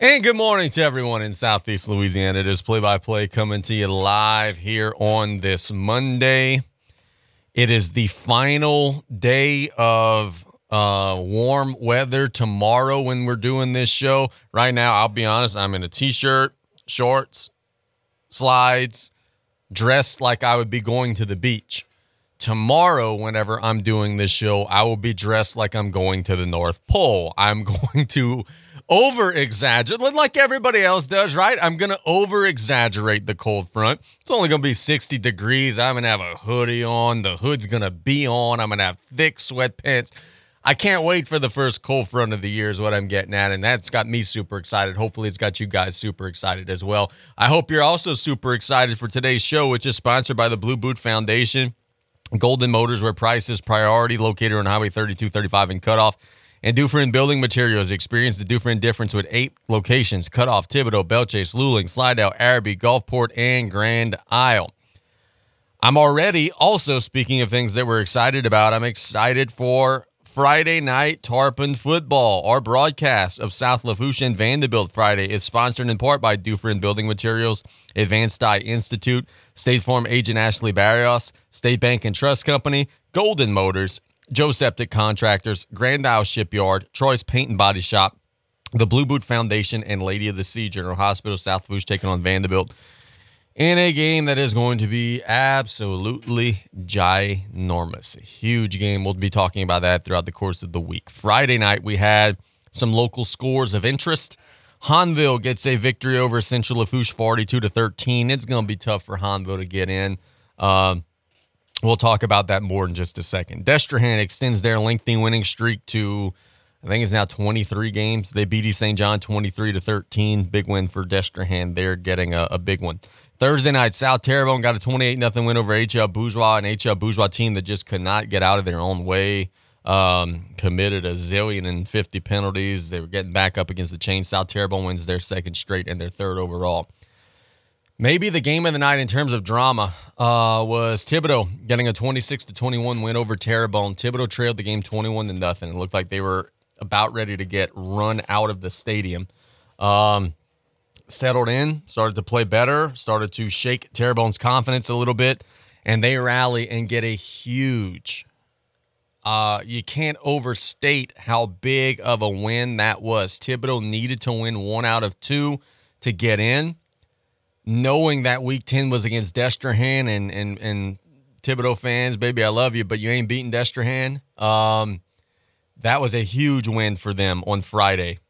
And good morning to everyone in Southeast Louisiana. It is play by play coming to you live here on this Monday. It is the final day of uh, warm weather tomorrow when we're doing this show. Right now, I'll be honest, I'm in a t shirt, shorts, slides, dressed like I would be going to the beach. Tomorrow, whenever I'm doing this show, I will be dressed like I'm going to the North Pole. I'm going to over exaggerate like everybody else does, right? I'm going to over exaggerate the cold front. It's only going to be 60 degrees. I'm going to have a hoodie on. The hood's going to be on. I'm going to have thick sweatpants. I can't wait for the first cold front of the year, is what I'm getting at. And that's got me super excited. Hopefully, it's got you guys super excited as well. I hope you're also super excited for today's show, which is sponsored by the Blue Boot Foundation. Golden Motors, where price is priority, located on Highway 3235 in Cutoff and Dufresne Building Materials. Experience the Dufresne difference with eight locations Cutoff, Thibodaux, Belle Chasse, Luling, Slidell, Arabi, Gulfport, and Grand Isle. I'm already also speaking of things that we're excited about. I'm excited for Friday night Tarpon football. Our broadcast of South Lafourche and Vanderbilt Friday is sponsored in part by Dufresne Building Materials, Advanced Eye Institute, State Farm agent Ashley Barrios, State Bank and Trust Company, Golden Motors, Joe Septic Contractors, Grand Isle Shipyard, Troy's Paint and Body Shop, the Blue Boot Foundation, and Lady of the Sea General Hospital. South Lafourche taking on Vanderbilt in a game that is going to be absolutely ginormous. A huge game. We'll be talking about that throughout the course of the week. Friday night, we had some local scores of interest. Hahnville gets a victory over Central Lafourche 42 to 13. It's going to be tough for Hahnville to get in. Um, We'll talk about that more in just a second. Destrehan extends their lengthy winning streak to, I think it's now 23 games. They beat East St. John 23 to 13. Big win for Destrehan. They're getting a, a big one. Thursday night, South Terrebonne got a 28 0 win over HL Bourgeois, an HL Bourgeois team that just could not get out of their own way. Um, committed a zillion and 50 penalties. They were getting back up against the chain. South Terrebonne wins their second straight and their third overall. Maybe the game of the night in terms of drama uh, was Thibodaux getting a 26 to 21 win over Terrebonne. Thibodaux trailed the game 21 to nothing. It looked like they were about ready to get run out of the stadium. Um, settled in, started to play better, started to shake Terrebonne's confidence a little bit, and they rally and get a huge. Uh, you can't overstate how big of a win that was. Thibodaux needed to win one out of two to get in knowing that week 10 was against Destrehan and, and, and Thibodaux fans, baby, I love you, but you ain't beating Destrehan. Um, that was a huge win for them on Friday.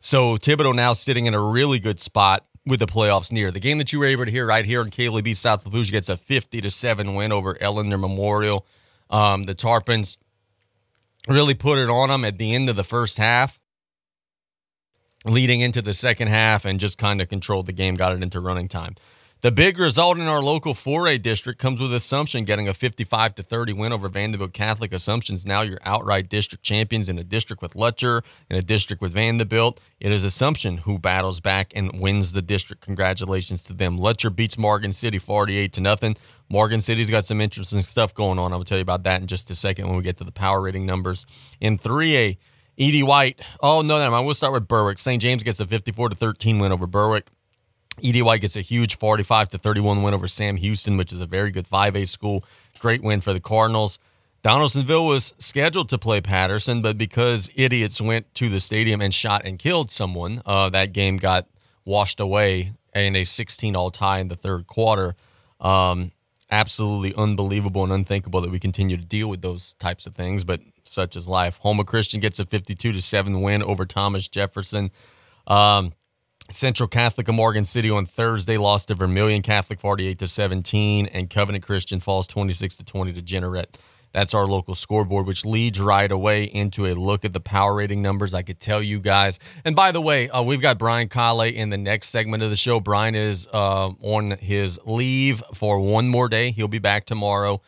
So Thibodaux now sitting in a really good spot with the playoffs near. The game that you were able to hear right here in KLEB South Lafourche gets a 50 to 7 win over Ellender Memorial. Um, the Tarpons really put it on them at the end of the first half leading into the second half and just kind of controlled the game, got it into running time. The big result in our local 4A district comes with Assumption getting a 55 to 30 win over Vanderbilt Catholic. Assumption's now your outright district champions in a district with Lutcher, in a district with Vanderbilt. It is Assumption who battles back and wins the district. Congratulations to them. Lutcher beats Morgan City 48 to nothing. Morgan City's got some interesting stuff going on. I will tell you about that in just a second when we get to the power rating numbers. In 3A, ED White. Oh no, no, mind. we'll start with Berwick. St. James gets a 54 to 13 win over Berwick. ED White gets a huge 45 to 31 win over Sam Houston, which is a very good 5A school. Great win for the Cardinals. Donaldsonville was scheduled to play Patterson, but because idiots went to the stadium and shot and killed someone, uh, that game got washed away in a 16 all tie in the third quarter. Um, absolutely unbelievable and unthinkable that we continue to deal with those types of things, but such as life. Houma Christian gets a 52 to 7 win over Thomas Jefferson. Um, Central Catholic of Morgan City on Thursday lost to Vermilion Catholic 48 to 17, and Covenant Christian falls 26 to 20 to Jeanerette. That's our local scoreboard, which leads right away into a look at the power rating numbers. I could tell you guys. And by the way, uh, we've got Brian Callais in the next segment of the show. Brian is uh, on his leave for one more day. He'll be back tomorrow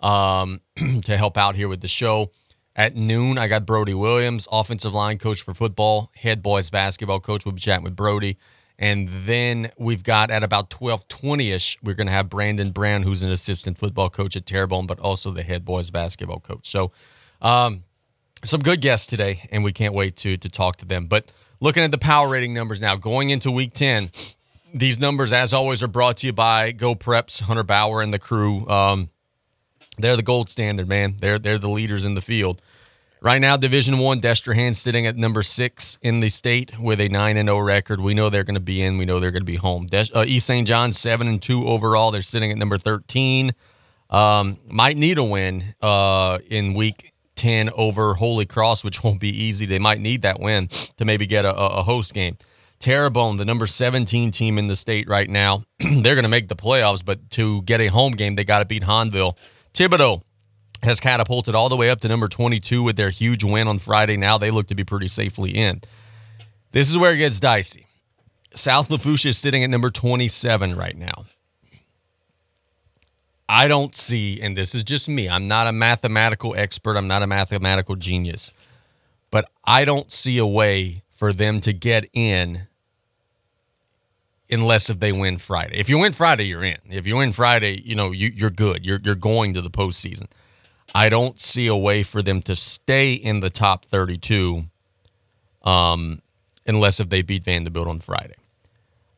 um, to help out here with the show. At noon, I got Brody Williams, offensive line coach for football, head boys basketball coach. We'll be chatting with Brody. And then we've got at about 1220-ish, we're going to have Brandon Brown, who's an assistant football coach at Terrebonne, but also the head boys basketball coach. So um, some good guests today, and we can't wait to to talk to them. But looking at the power rating numbers now, going into Week Ten, these numbers, as always, are brought to you by GeauxPreps, Hunter Bauer, and the crew. Um, they're the gold standard, man. They're they're the leaders in the field. Right now, Division One, Destrehan sitting at number six in the state with a nine and zero record. We know they're going to be in. We know they're going to be home. Des- uh, East St. John seven and two overall. They're sitting at number thirteen. Um, might need a win uh, in week 10 over Holy Cross, which won't be easy. They might need that win to maybe get a, a host game. Terrebonne, the number 17 team in the state right now, they're going to make the playoffs, but to get a home game, they got to beat Hahnville. Thibodaux has catapulted all the way up to number 22 with their huge win on Friday. Now they look to be pretty safely in. This is where it gets dicey. South Lafourche is sitting at number 27 right now. I don't see, and this is just me, I'm not a mathematical expert, I'm not a mathematical genius, but I don't see a way for them to get in unless if they win Friday. If you win Friday, you're in. If you win Friday, you know, you, are good. You're, you're going to the postseason. I don't see a way for them to stay in the top 32 um, unless if they beat Vanderbilt on Friday.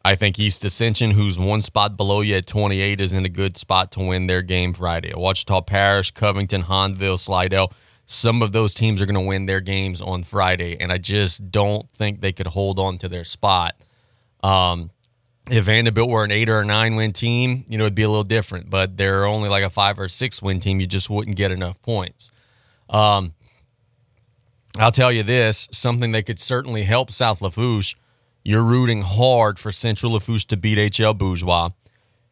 I think East Ascension, who's one spot below you at 28, is in a good spot to win their game Friday. Ouachita Parish, Covington, Hahnville, Slidell, some of those teams are going to win their games on Friday, and I just don't think they could hold on to their spot. Um, if Vanderbilt were an eight or a nine win team, you know, it'd be a little different, but they're only like a five or six win team. You just wouldn't get enough points. Um, I'll tell you this something that could certainly help South Lafourche you're rooting hard for Central Lafourche to beat HL Bourgeois.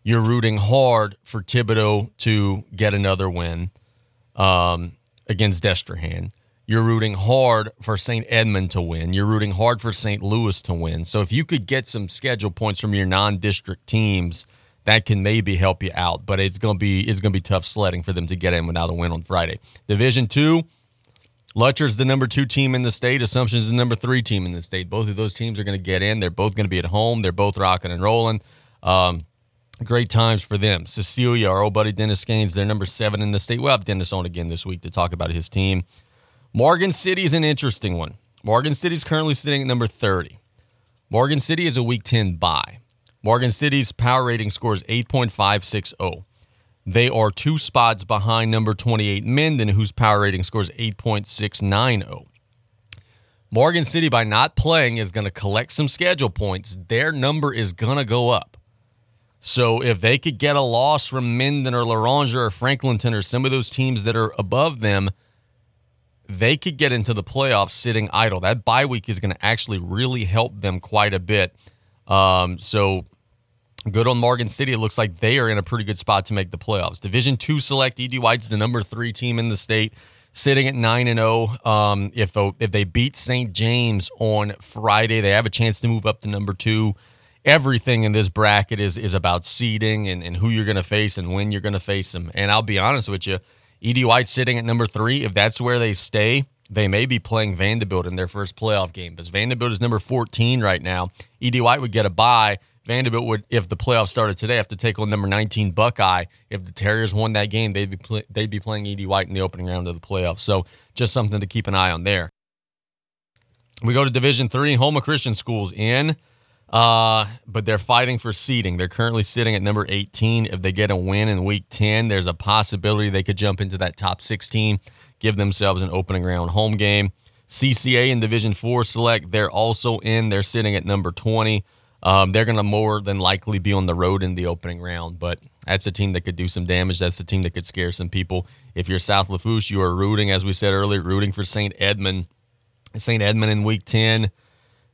You're rooting hard for Thibodaux to get another win um, against Destrehan. You're rooting hard for St. Edmund to win. You're rooting hard for St. Louis to win. So if you could get some schedule points from your non-district teams, that can maybe help you out. But it's gonna be it's gonna be tough sledding for them to get in without a win on Friday. Division two, Lutcher's the number two team in the state. Assumption's the number three team in the state. Both of those teams are to get in. They're both to be at home. They're both rocking and rolling. Um, great times for them. Cecilia, our old buddy Dennis Gaines, they're number seven in the state. We'll have Dennis on again this week to talk about his team. Morgan City is an interesting one. Morgan City is currently sitting at number 30. Morgan City is a week 10 bye. Morgan City's power rating scores 8.560. They are two spots behind number 28 Minden, whose power rating scores 8.690. Morgan City, by not playing, is going to collect some schedule points. Their number is going to go up. So if they could get a loss from Minden or Loranger or Franklinton or some of those teams that are above them, they could get into the playoffs sitting idle. That bye week is going to actually really help them quite a bit. Um, so Good on Morgan City. It looks like they are in a pretty good spot to make the playoffs. Division two select ED White's the number three team in the state, sitting at nine and zero. Oh. Um, if if they beat St. James on Friday, they have a chance to move up to number two. Everything in this bracket is is about seeding and, and who you're going to face and when you're going to face them. And I'll be honest with you, ED White sitting at number three. If that's where they stay, they may be playing Vanderbilt in their first playoff game because Vanderbilt is number 14 right now. ED White would get a bye Vanderbilt would, if the playoffs started today, have to take on number 19 Buckeye. If the Terriers won that game, they'd be play, they'd be playing ED White in the opening round of the playoffs. So just something to keep an eye on there. We go to Division Three. Houma Christian Schools in, uh, but they're fighting for seeding. They're currently sitting at number 18. If they get a win in Week 10, there's a possibility they could jump into that top 16, give themselves an opening round home game. CCA in Division Four select. They're also in. They're sitting at number 20. Um, they're going to more than likely be on the road in the opening round, but that's a team that could do some damage. That's a team that could scare some people. If you're South Lafourche, you are rooting, as we said earlier, rooting for St. Edmund. St. Edmund in Week 10.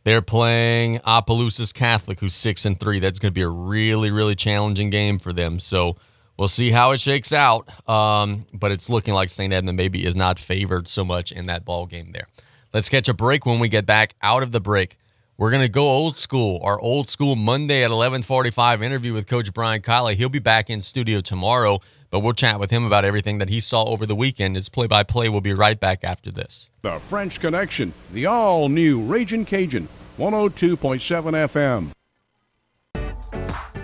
They're playing Opelousas Catholic, who's six and three. That's going to be a really, really challenging game for them. So we'll see how it shakes out. Um, but it's looking like St. Edmund maybe is not favored so much in that ball game there. Let's catch a break when we get back out of the break. We're going to go old school. Our old school Monday at 11:45 interview with Coach Brian Callais. He'll be back in studio tomorrow, but we'll chat with him about everything that he saw over the weekend. It's play by play. We'll be right back after this. The French Connection, the all new Raging Cajun, 102.7 FM.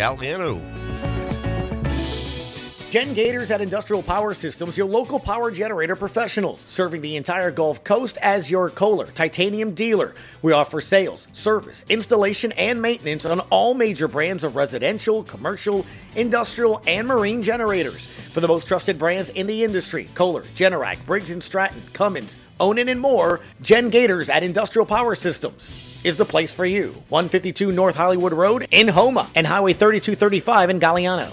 Galliano. Jen Gators at Industrial Power Systems, your local power generator professionals, serving the entire Gulf Coast as your Kohler titanium dealer. We offer sales, service, installation, and maintenance on all major brands of residential, commercial, industrial, and marine generators. For the most trusted brands in the industry, Kohler, Generac, Briggs & Stratton, Cummins, Onan, and more, Jen Gators at Industrial Power Systems is the place for you. 152 North Hollywood Road in Houma and Highway 3235 in Galliano.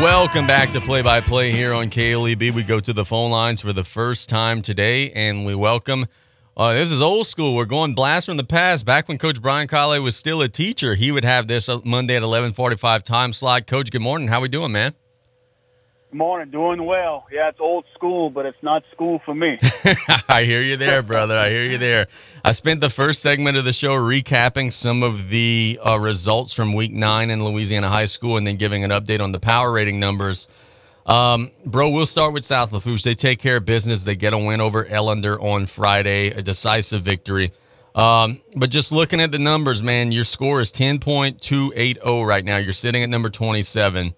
Welcome back to Play by Play here on KLEB. We go to the phone lines for the first time today, and we welcome. Uh, this is old school. We're going blast from the past. Back when Coach Brian Callais was still a teacher, he would have this uh, Monday at eleven forty-five time slot. Coach, good morning. How we doing, man? Morning. Doing well. Yeah, it's old school, but it's not school for me. I hear you there, brother. I hear you there. I spent the first segment of the show recapping some of the uh, results from Week Nine in Louisiana High School, and then giving an update on the power rating numbers. Um, bro, we'll start with South Lafourche. They take care of business. They get a win over Ellender on Friday, a decisive victory. Um, but just looking at the numbers, man, your score is 10.280 right now. You're sitting at number 27.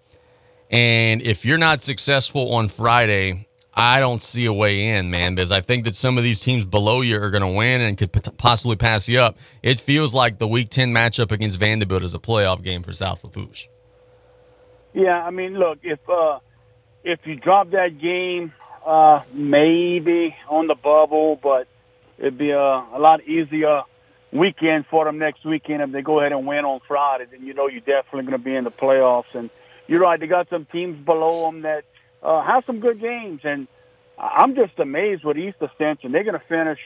And if you're not successful on Friday, I don't see a way in, man, because I think that some of these teams below you are going to win and could possibly pass you up. It feels like the Week 10 matchup against Vanderbilt is a playoff game for South Lafourche. Yeah, I mean, look, if uh, if you drop that game, uh, maybe on the bubble, but it'd be a, a lot easier weekend for them next weekend if they go ahead and win on Friday. Then you know you're definitely going to be in the playoffs and – you're right. They got some teams below them that uh, have some good games, and I'm just amazed with East Ascension. They're going to finish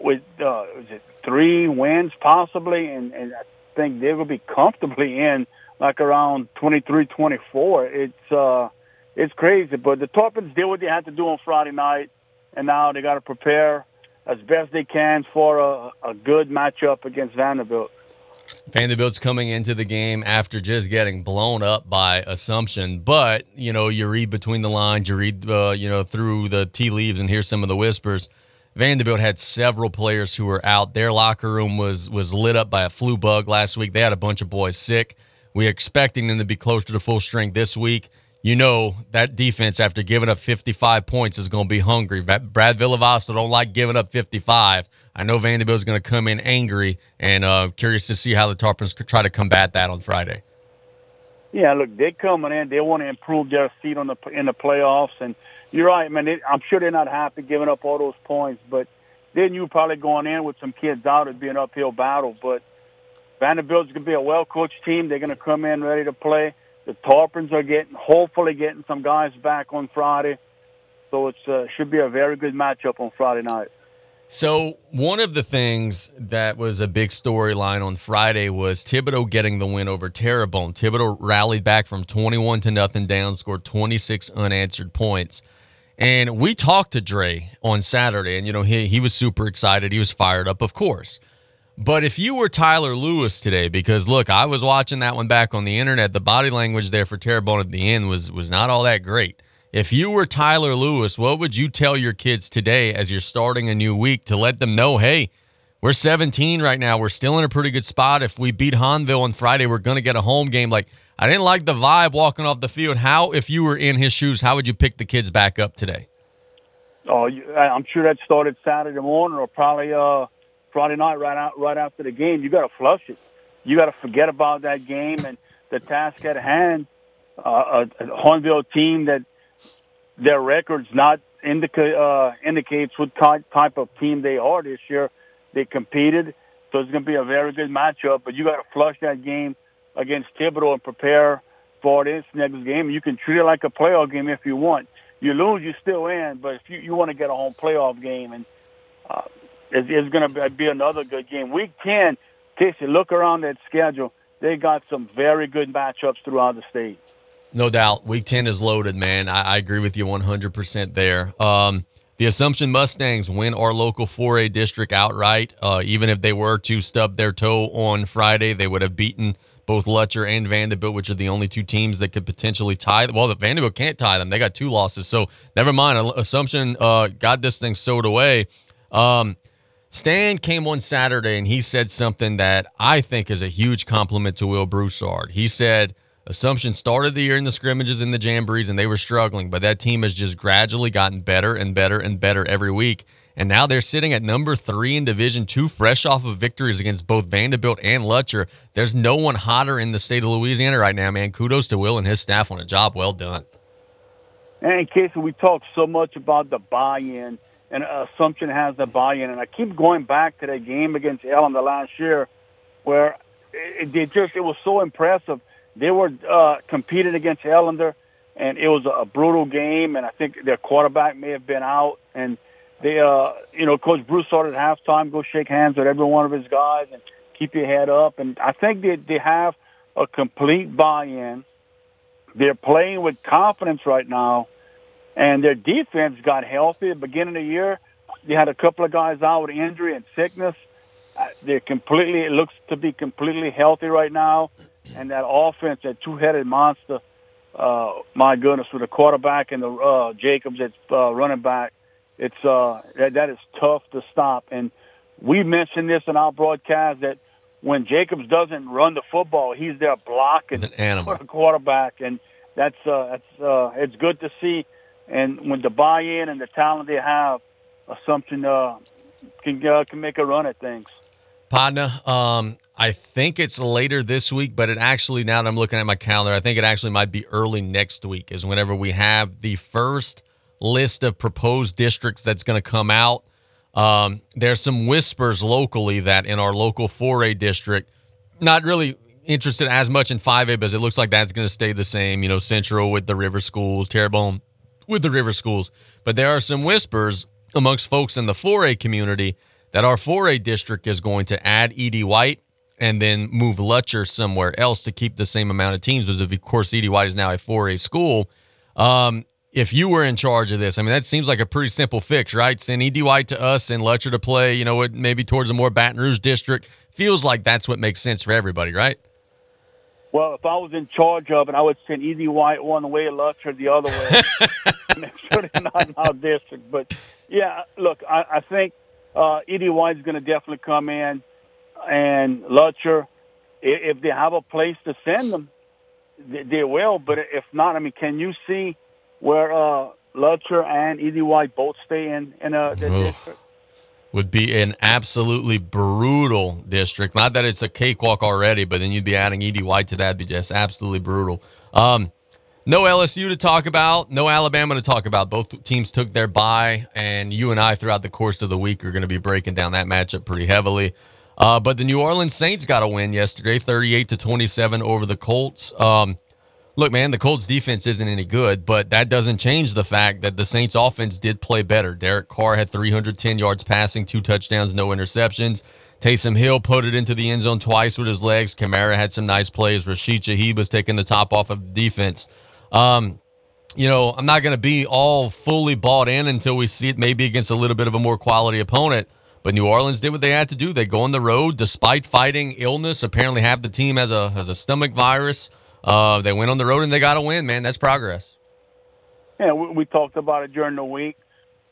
with uh, is it three wins possibly, and, and I think going to be comfortably in like around 23, 24. It's uh, it's crazy, but the Tarpons did what they had to do on Friday night, and now they got to prepare as best they can for a, a good matchup against Vanderbilt. Vanderbilt's coming into the game after just getting blown up by Assumption, but you know you read between the lines, you read uh, you know through the tea leaves and hear some of the whispers. Vanderbilt had several players who were out. Their locker room was was lit up by a flu bug last week. They had a bunch of boys sick. We're expecting them to be closer to full strength this week you know that defense after giving up 55 points is going to be hungry. Brad Villavasta don't like giving up 55. I know Vanderbilt's going to come in angry and uh, curious to see how the Tarpons could try to combat that on Friday. Yeah, look, they're coming in. They want to improve their seat on the in the playoffs, and you're right, man. They, I'm sure they're not happy giving up all those points, but then you're probably going in with some kids out. It'd be an uphill battle, but Vanderbilt's going to be a well coached team. They're going to come in ready to play the Tarpons are getting, hopefully, getting some guys back on Friday. So it uh, should be a very good matchup on Friday night. So one of the things that was a big storyline on Friday was Thibodaux getting the win over Terrebonne. Thibodaux rallied back from 21 to nothing down, scored 26 unanswered points. And we talked to Dre on Saturday, and you know he he was super excited. He was fired up, of course. But if you were Tyler Lewis today, because look, I was watching that one back on the internet, the body language there for Terrebonne at the end was was not all that great. If you were Tyler Lewis, what would you tell your kids today as you're starting a new week to let them know, hey, we're 17 right now. We're still in a pretty good spot. If we beat Hahnville on Friday, we're going to get a home game. Like, I didn't like the vibe walking off the field. How, if you were in his shoes, how would you pick the kids back up today? Oh, I'm sure that started Saturday morning or probably uh, Friday night, right out right after the game. You got to flush it. You got to forget about that game and the task at hand. Uh, a, a Hahnville team that their records not indica, uh, indicates what type type of team they are this year. They competed, so it's going to be a very good matchup. But you got to flush that game against Thibodaux and prepare for this next game. You can treat it like a playoff game if you want. You lose, you still in. But if you, you want to get a home playoff game, and uh, it's, going to be another good game. Week ten, Casey, look around that schedule. They got some very good matchups throughout the state. No doubt. Week 10 is loaded, man. I, I agree with you 100% there. Um, the Assumption Mustangs win our local 4A district outright. Uh, even if they were to stub their toe on Friday, they would have beaten both Lutcher and Vanderbilt, which are the only two teams that could potentially tie. Well, the Vanderbilt can't tie them. They got two losses. So never mind. Assumption uh, got this thing sewed away. Um, Stan came on Saturday and he said something that I think is a huge compliment to Will Broussard. He said Assumption started the year in the scrimmages and the jamborees and they were struggling, but that team has just gradually gotten better and better and better every week. And now they're sitting at number three in Division Two, fresh off of victories against both Vanderbilt and Lutcher. There's no one hotter in the state of Louisiana right now, man. Kudos to Will and his staff on a job well done. And in case we talk so much about the buy-in, and Assumption has the buy-in, and I keep going back to that game against Ellen the last year, where it, it just it was so impressive. They were uh, competing against Ellender, and it was a brutal game. And I think their quarterback may have been out, and they, uh, you know, Coach Bruce started at halftime. Go shake hands with every one of his guys and keep your head up. And I think they they have a complete buy-in. They're playing with confidence right now, and their defense got healthy at the beginning of the year. They had a couple of guys out with injury and sickness. Uh, They're completely. It looks to be completely healthy right now, and that offense, that two-headed monster. Uh, my goodness, with the quarterback and the uh, Jacobs, that's uh, running back. It's uh, that, that is tough to stop. And we mentioned this in our broadcast that when Jacobs doesn't run the football, he's there blocking He's an animal. for the quarterback, and that's uh, that's uh, it's good to see. And when the buy-in and the talent they have, Assumption uh, can uh, can make a run at things. Partner, um, I think it's later this week, but it actually, now that I'm looking at my calendar, I think it actually might be early next week, is whenever we have the first list of proposed districts that's going to come out. Um, there's some whispers locally that in our local 4A district, not really interested as much in 5A, but it looks like that's going to stay the same. You know, Central with the River Schools, Terrebonne with the River Schools. But there are some whispers amongst folks in the 4A community that our 4A district is going to add ED White and then move Lutcher somewhere else to keep the same amount of teams. Because of course, ED White is now a 4A school. Um, if you were in charge of this, I mean, that seems like a pretty simple fix, right? Send ED White to us and Lutcher to play, you know, maybe towards a more Baton Rouge district. Feels like that's what makes sense for everybody, right? Well, if I was in charge of it, I would send Easy White one way, Lutcher the other way. Make sure they're not in our district. But yeah, look, I, I think uh, White is going to definitely come in, and Lutcher, i- if they have a place to send them, they, they will. But if not, I mean, can you see where uh, Lutcher and ED White both stay in in uh, the Oof. district? Would be an absolutely brutal district. Not that it's a cakewalk already, but then you'd be adding White to that. Be just absolutely brutal. Um, no LSU to talk about, no Alabama to talk about. Both teams took their bye, and you and I, throughout the course of the week, are going to be breaking down that matchup pretty heavily. Uh, but the New Orleans Saints got a win yesterday, 38 to 27 over the Colts. Um, Look, man, the Colts defense isn't any good, but that doesn't change the fact that the Saints offense did play better. Derek Carr had 310 yards passing, two touchdowns, no interceptions. Taysom Hill put it into the end zone twice with his legs. Kamara had some nice plays. Rashid Shaheed was taking the top off of the defense. Um, you know, I'm not going to be all fully bought in until we see it maybe against a little bit of a more quality opponent. But New Orleans did what they had to do. They go on the road despite fighting illness. Apparently, half the team has a has a stomach virus. Uh, they went on the road and they got a win, man. That's progress. Yeah, we, we talked about it during the week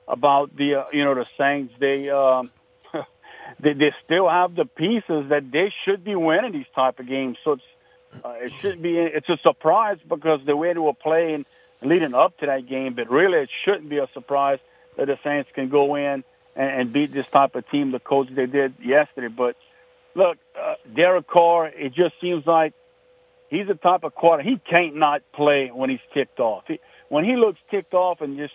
about the uh, you know the Saints. They um, they they still have the pieces that they should be winning these type of games. So it's uh, it should be it's a surprise because the way they were playing leading up to that game, but really it shouldn't be a surprise. that the Saints can go in and, and beat this type of team, the coach they did yesterday. But look, uh, Derek Carr, it just seems like he's the type of quarter he can't not play when he's ticked off. He, when he looks ticked off and just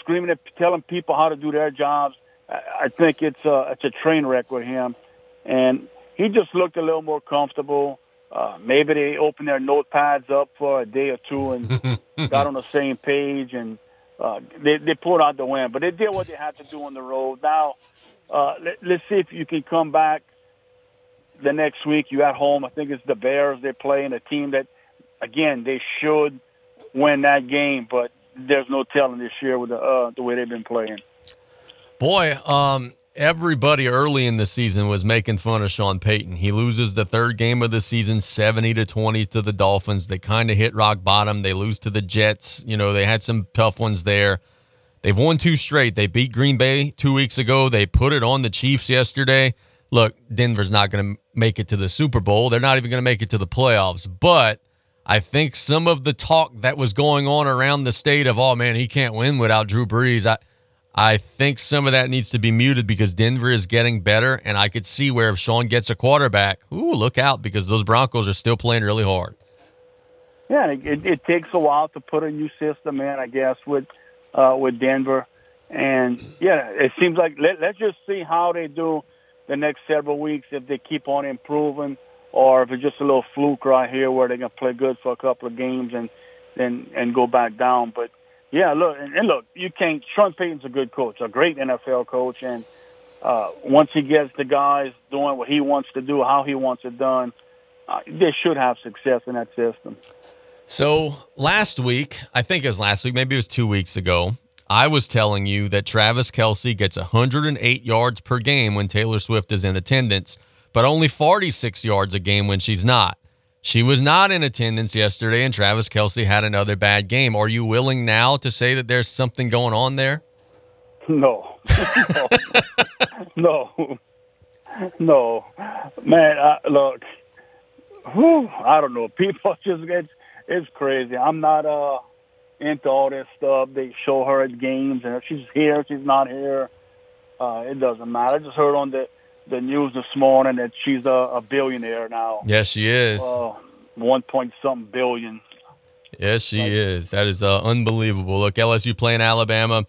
screaming at telling people how to do their jobs, I, I think it's a it's a train wreck with him, and he just looked a little more comfortable. Uh, maybe they opened their notepads up for a day or two and got on the same page, and uh, they they pulled out the win. But they did what they had to do on the road. Now, uh, let, let's see if you can come back the next week. You at home. I think it's the Bears they're playing, a team that, again, they should win that game, but there's no telling this year with the uh, the way they've been playing. Boy, um, everybody early in the season was making fun of Sean Payton. He loses the third game of the season, seventy to twenty to the Dolphins. They kind of hit rock bottom. They lose to the Jets. You know, they had some tough ones there. They've won two straight. They beat Green Bay two weeks ago. They put it on the Chiefs yesterday. Look, Denver's not going to make it to the Super Bowl. They're not even going to make it to the playoffs. But I think some of the talk that was going on around the state of, oh man, he can't win without Drew Brees. I, I think some of that needs to be muted because Denver is getting better, and I could see where if Sean gets a quarterback, ooh, look out because those Broncos are still playing really hard. Yeah, it, it takes a while to put a new system in, I guess, with uh, with Denver, and yeah, it seems like let, let's just see how they do the next several weeks if they keep on improving, or if it's just a little fluke right here where they're gonna play good for a couple of games and then and go back down. But yeah, look and, and look, you can't. Sean Payton's a good coach, a great NFL coach, and uh, once he gets the guys doing what he wants to do, how he wants it done, uh, they should have success in that system. So last week, I think it was last week, maybe it was two weeks ago, I was telling you that Travis Kelce gets 108 yards per game when Taylor Swift is in attendance, but only 46 yards a game when she's not. She was not in attendance yesterday, and Travis Kelce had another bad game. Are you willing now to say that there's something going on there? No, no, no, no. man. I, look, whew, I don't know. People just get it's crazy. I'm not uh into all this stuff. They show her at games, and if she's here, she's not here. Uh, it doesn't matter. I just heard on the the news this morning that she's a, a billionaire now. Yes, she is. Uh, one point something billion. Yes, she like, is. That is uh, unbelievable. Look, LSU playing Alabama.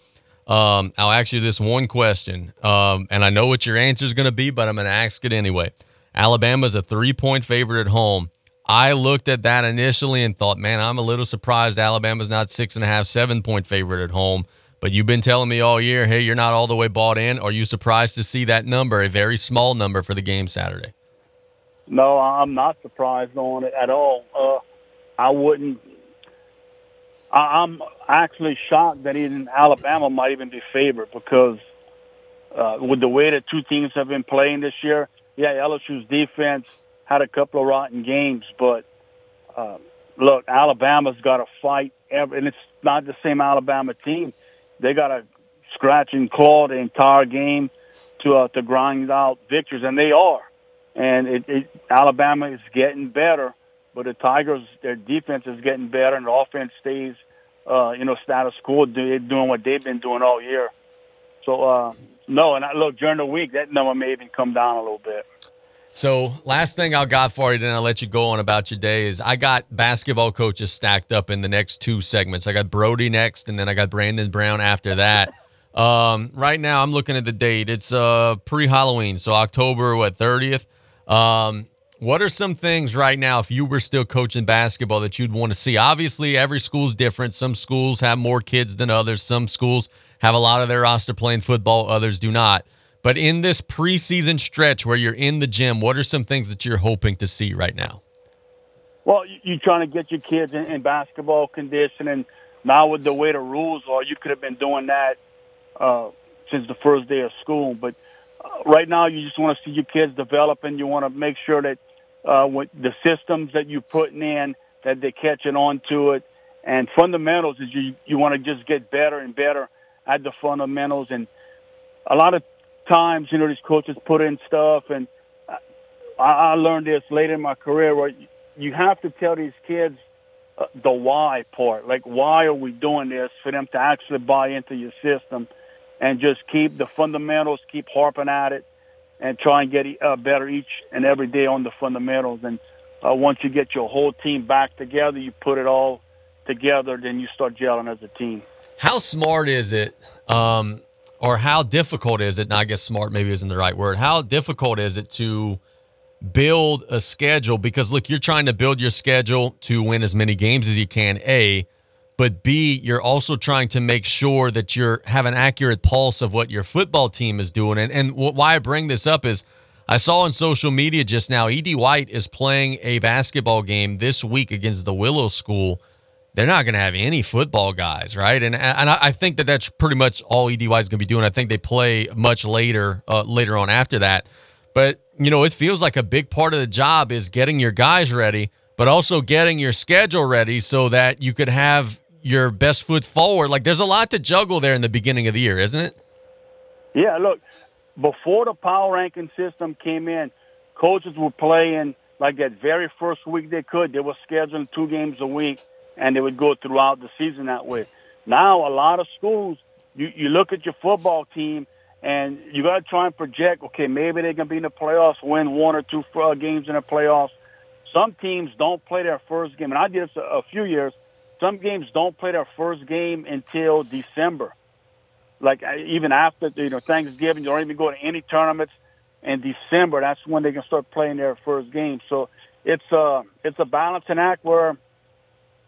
Um, I'll ask you this one question, um, and I know what your answer is going to be, but I'm going to ask it anyway. Alabama's a three point favorite at home. I looked at that initially and thought, man, I'm a little surprised Alabama's not six and a half, seven point favorite at home. But you've been telling me all year, hey, you're not all the way bought in. Are you surprised to see that number, a very small number for the game Saturday? No, I'm not surprised on it at all. Uh, I wouldn't. I, I'm actually shocked that even Alabama might even be favored because uh, with the way the two teams have been playing this year, yeah, LSU's defense had a couple of rotten games, but uh, look, Alabama's got to fight, every, and it's not the same Alabama team they got to scratch and claw the entire game to uh, to grind out victories, and they are. And it, it, Alabama is getting better, but the Tigers, their defense is getting better, and the offense stays, uh, you know, status quo, doing what they've been doing all year. So, uh, no, and I, look during the week that number may even come down a little bit. So, last thing I got for you, then I'll let you go on about your day is I got basketball coaches stacked up in the next two segments. I got Brody next, and then I got Brandon Brown after that. Um, right now, I'm looking at the date. It's uh, pre Halloween, so October what 30th. Um, what are some things right now, if you were still coaching basketball, that you'd want to see? Obviously, every school's different. Some schools have more kids than others. Some schools have a lot of their roster playing football. Others do not. But in this preseason stretch where you're in the gym, what are some things that you're hoping to see right now? Well, you're trying to get your kids in, in basketball condition, and now with the way the rules are, you could have been doing that uh, since the first day of school. But uh, right now, you just want to see your kids developing. you want to make sure that uh, with the systems that you're putting in, that they're catching on to it. And fundamentals is you you want to just get better and better at the fundamentals. And a lot of times, you know, these coaches put in stuff, and I, I learned this later in my career where you have to tell these kids uh, the why part. Like, why are we doing this for them to actually buy into your system? and just keep the fundamentals, keep harping at it, and try and get uh, better each and every day on the fundamentals. And uh, once you get your whole team back together, you put it all together, then you start gelling as a team. How smart is it, um, or how difficult is it? And I guess smart maybe isn't the right word. How difficult is it to build a schedule? Because look, you're trying to build your schedule to win as many games as you can. A, but B, you're also trying to make sure that you're have an accurate pulse of what your football team is doing. And and why I bring this up is. I saw on social media just now, ED White is playing a basketball game this week against the Willow School they're not going to have any football guys, right? And and I think that that's pretty much all ED White is going to be doing. I think they play much later uh, later on after that. But you know, it feels like a big part of the job is getting your guys ready, but also getting your schedule ready so that you could have your best foot forward. Like there's a lot to juggle there in the beginning of the year, isn't it? Yeah, look, before the power ranking system came in, coaches were playing like that very first week they could. They were scheduling two games a week and they would go throughout the season that way. Now, a lot of schools, you, you look at your football team and you got to try and project, okay, maybe they're going to be in the playoffs, win one or two uh, games in the playoffs. Some teams don't play their first game, and I did this a, a few years. Some games don't play their first game until December. Like even after you know Thanksgiving, you don't even go to any tournaments in December. That's when they can start playing their first game. So it's a it's a balancing act where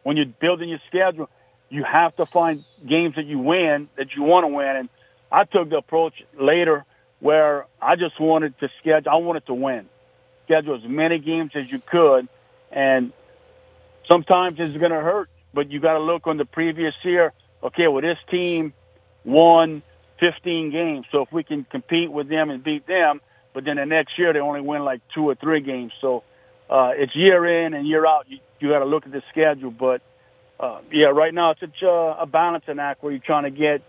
when you're building your schedule, you have to find games that you win that you want to win. And I took the approach later where I just wanted to schedule. I wanted to win, schedule as many games as you could, and sometimes it's going to hurt. But you got to look on the previous year. Okay, well this team won 15 games, so if we can compete with them and beat them, but then the next year they only win like two or three games. So uh, it's year in and year out. You, you got to look at the schedule. But uh, yeah, right now it's a, a balancing act where you're trying to get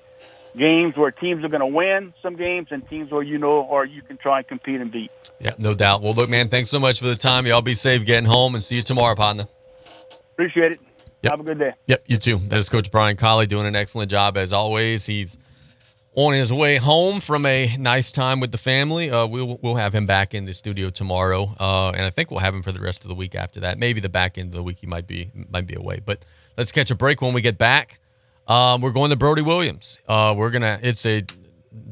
games where teams are going to win some games and teams where you know or you can try and compete and beat. Yeah, no doubt. Well, look, man, thanks so much for the time. Y'all be safe getting home and see you tomorrow, partner. Appreciate it. Yep. Have a good day. Yep, you too. That is Coach Brian Callais doing an excellent job as always. He's on his way home from a nice time with the family. Uh, we'll we'll have him back in the studio tomorrow, uh, and I think we'll have him for the rest of the week after that. Maybe the back end of the week he might be might be away. But let's catch a break when we get back. Um, we're going to Brody Williams. Uh, we're gonna it's a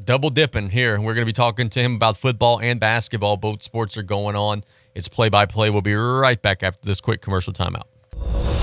double dipping here. We're gonna be talking to him about football and basketball. Both sports are going on. It's play by play. We'll be right back after this quick commercial timeout.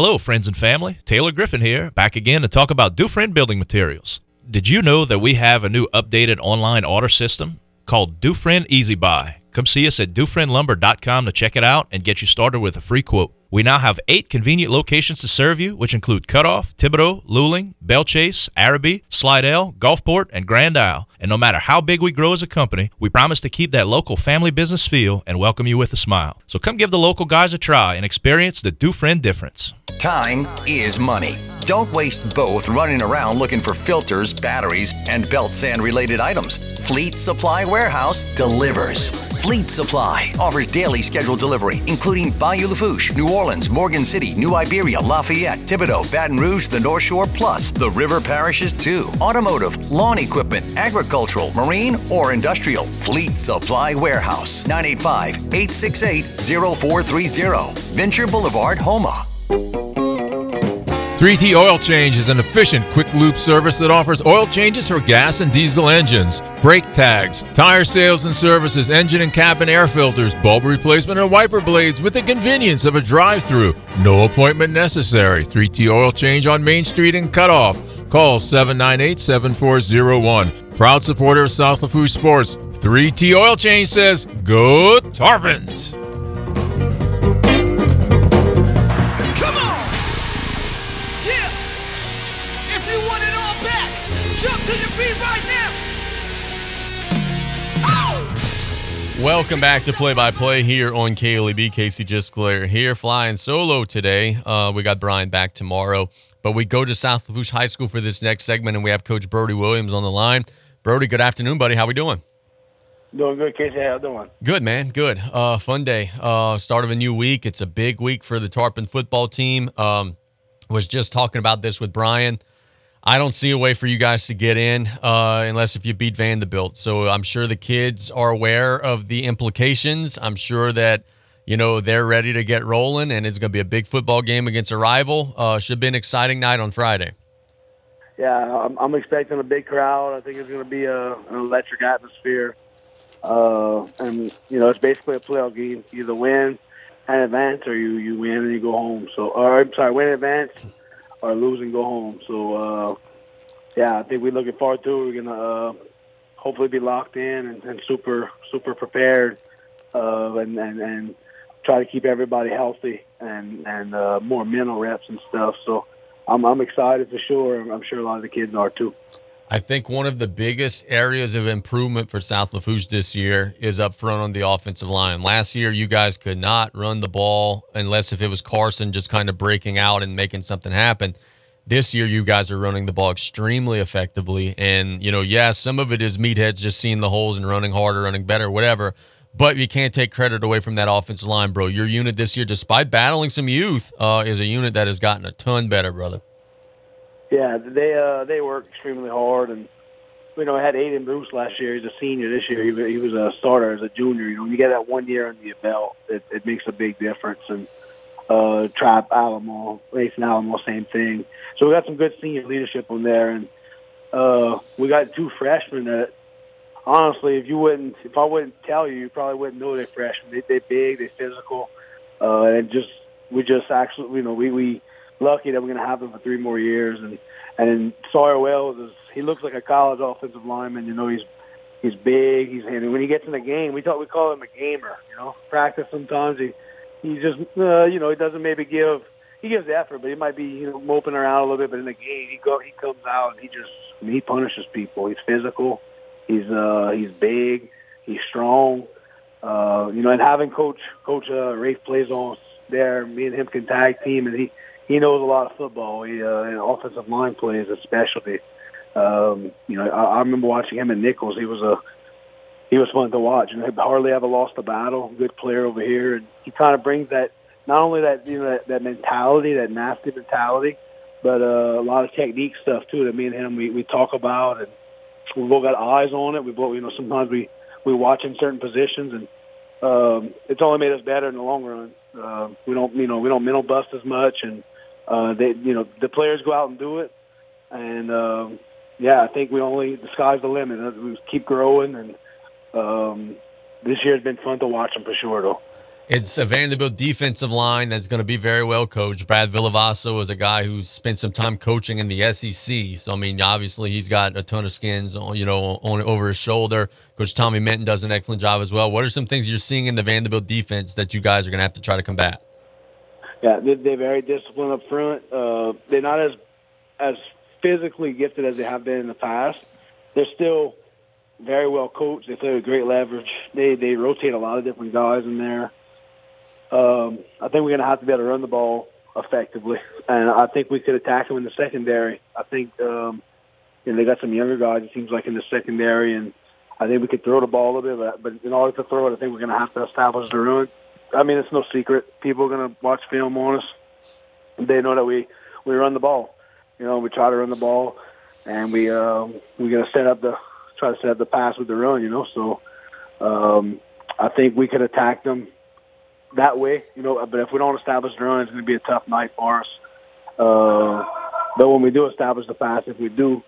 Hello, friends and family. Taylor Griffin here, back again to talk about Dufresne Building Materials. Did you know that we have a new updated online order system called Dufresne Easy Buy? Come see us at DufresneLumber.com to check it out and get you started with a free quote. We now have eight convenient locations to serve you, which include Cutoff, Thibodaux, Luling, Belle Chasse, Arabi, Slidell, Gulfport, and Grand Isle. And no matter how big we grow as a company, we promise to keep that local family business feel and welcome you with a smile. So come give the local guys a try and experience the Dufresne difference. Time is money. Don't waste both running around looking for filters, batteries, and belt and related items. Fleet Supply Warehouse delivers. Fleet Supply offers daily scheduled delivery, including Bayou Lafourche, New Orleans, Morgan City, New Iberia, Lafayette, Thibodaux, Baton Rouge, the North Shore, plus the river parishes too. Automotive, lawn equipment, agricultural, marine, or industrial. Fleet Supply Warehouse, 985 868 0430. Venture Boulevard, Houma. 3T Oil Change is an efficient, quick loop service that offers oil changes for gas and diesel engines, brake tags, tire sales and services, engine and cabin air filters, bulb replacement, and wiper blades with the convenience of a drive through. No appointment necessary. 3T Oil Change on Main Street in Cutoff. Call 798 7401. Proud supporter of South Lafourche Sports, 3T Oil Change says, Go Tarpons! Welcome back to Play by Play here on KLEB. Casey Justclair here, flying solo today. Uh, we got Brian back tomorrow, but we go to South Lafourche High School for this next segment, and we have Coach Brody Williams on the line. Brody, good afternoon, buddy. How we doing? Doing good, Casey. How you doing? Good, man. Good. Uh, fun day. Uh, start of a new week. It's a big week for the Tarpon football team. Um, was just talking about this with Brian. I don't see a way for you guys to get in uh, unless if you beat Vanderbilt. So I'm sure the kids are aware of the implications. I'm sure that you know they're ready to get rolling, and it's going to be a big football game against a rival. Uh, should be an exciting night on Friday. Yeah, I'm, I'm expecting a big crowd. I think it's going to be a, an electric atmosphere, uh, and you know it's basically a playoff game. You either win and advance, or you you win and you go home. So, or I'm sorry, win and advance or lose and go home. So, uh, yeah, I think we're looking forward to it. We're gonna uh, hopefully be locked in and, and super super prepared, uh, and, and and try to keep everybody healthy and and uh, more mental reps and stuff. So, I'm I'm excited for sure. I'm sure a lot of the kids are too. I think one of the biggest areas of improvement for South Lafourche this year is up front on the offensive line. Last year, you guys could not run the ball unless if it was Carson just kind of breaking out and making something happen. This year, you guys are running the ball extremely effectively. And, you know, yeah, some of it is meatheads just seeing the holes and running harder, running better, whatever. But you can't take credit away from that offensive line, bro. Your unit this year, despite battling some youth, uh, is a unit that has gotten a ton better, brother. Yeah, they uh, they work extremely hard, and you know, I had Aiden Bruce last year. He's a senior this year. He, he was a starter as a junior. You know, when you get that one year under your belt, it, it makes a big difference. And uh, Trap Alamo, Mason Alamo, same thing. So we got some good senior leadership on there, and uh, we got two freshmen that. Honestly, if you wouldn't, if I wouldn't tell you, you probably wouldn't know they're freshmen. They, they're big, they're physical, uh, and just we just actually, you know, we we lucky that we're going to have him for three more years. And and Sawyer Wells is he looks like a college offensive lineman. You know, he's he's big. He's and when he gets in the game, we thought we call him a gamer. You know, practice sometimes he he just uh, you know he doesn't maybe give he gives effort, but he might be you know moping around a little bit. But in the game, he go he comes out and he just I mean, he punishes people. He's physical. He's uh he's big. He's strong. Uh, you know, and having Coach Coach uh, Rafe plays on there, me and him can tag team, and he he knows a lot of football. He uh, and offensive line play is a specialty. Um, you know, I, I remember watching him in Nichols. He was a he was fun to watch, and he hardly ever lost a battle. Good player over here, and he kind of brings that not only that you know that, that mentality, that nasty mentality, but uh, a lot of technique stuff too. That me and him we we talk about, and we both got eyes on it. We both you know sometimes we we watch in certain positions, and um, it's only made us better in the long run. Uh, we don't you know we don't mental bust as much, and uh, they you know the players go out and do it, and um, yeah, I think we only the sky's the limit. We keep growing, and um, this year's been fun to watch them for sure, though. It's a Vanderbilt defensive line that's going to be very well coached. Brad Villavaso is a guy who's spent some time coaching in the SEC. So I mean, obviously he's got a ton of skins, on, you know, on over his shoulder. Coach Tommy Minton does an excellent job as well. What are some things you're seeing in the Vanderbilt defense that you guys are going to have to try to combat? Yeah, they're very disciplined up front. Uh, they're not as as physically gifted as they have been in the past. They're still very well coached. They play with great leverage. They they rotate a lot of different guys in there. Um, I think we're going to have to be able to run the ball effectively, and I think we could attack them in the secondary. I think um, you know they got some younger guys. It seems like in the secondary, and I think we could throw the ball a little bit. But in order to throw it, I think we're going to have to establish the run. I mean, it's no secret. People are going to watch film on us. They know that we we run the ball. You know, we try to run the ball, and we um, we're going to set up the try to set up the pass with the run. You know, so um, I think we could attack them that way. You know, but if we don't establish the run, it's going to be a tough night for us. Uh, but when we do establish the pass, if we do,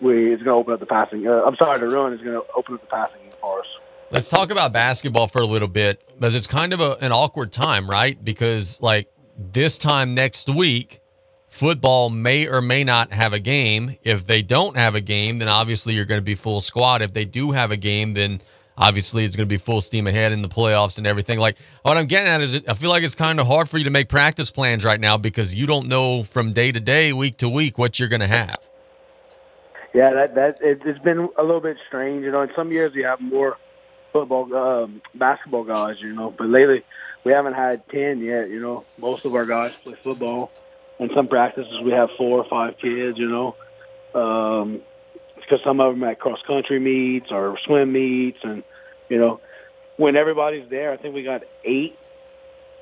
we it's going to open up the passing. Uh, I'm sorry, the run is going to open up the passing for us. Let's talk about basketball for a little bit because it's kind of a, an awkward time, right? Because like this time next week, football may or may not have a game. If they don't have a game, then obviously you're going to be full squad. If they do have a game, then obviously it's going to be full steam ahead in the playoffs and everything. Like what I'm getting at is, I feel like it's kind of hard for you to make practice plans right now because you don't know from day to day, week to week, what you're going to have. Yeah, that that it, it's been a little bit strange. You know, in some years you have more football, um, basketball guys, you know. But lately, we haven't had ten yet. You know, most of our guys play football. In some practices, we have four or five kids. You know, um, because some of them at cross country meets or swim meets, and you know, when everybody's there, I think we got eight,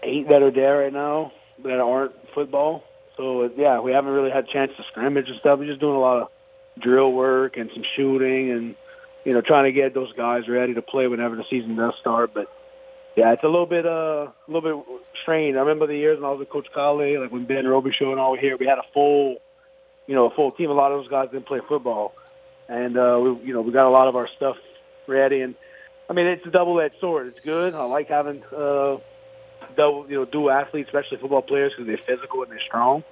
eight that are there right now that aren't football. So yeah, we haven't really had a chance to scrimmage and stuff. We're just doing a lot of drill work and some shooting and you know trying to get those guys ready to play whenever the season does start. But yeah, it's a little bit uh a little bit strained. I remember the years when I was with Coach Callais, like when Ben Robichaux and all were here, we had a full you know a full team. A lot of those guys didn't play football, and uh, we you know we got a lot of our stuff ready. And I mean it's a double edged sword. It's good. I like having. uh double, you know, dual athletes, especially football players, because they're physical and they're strong.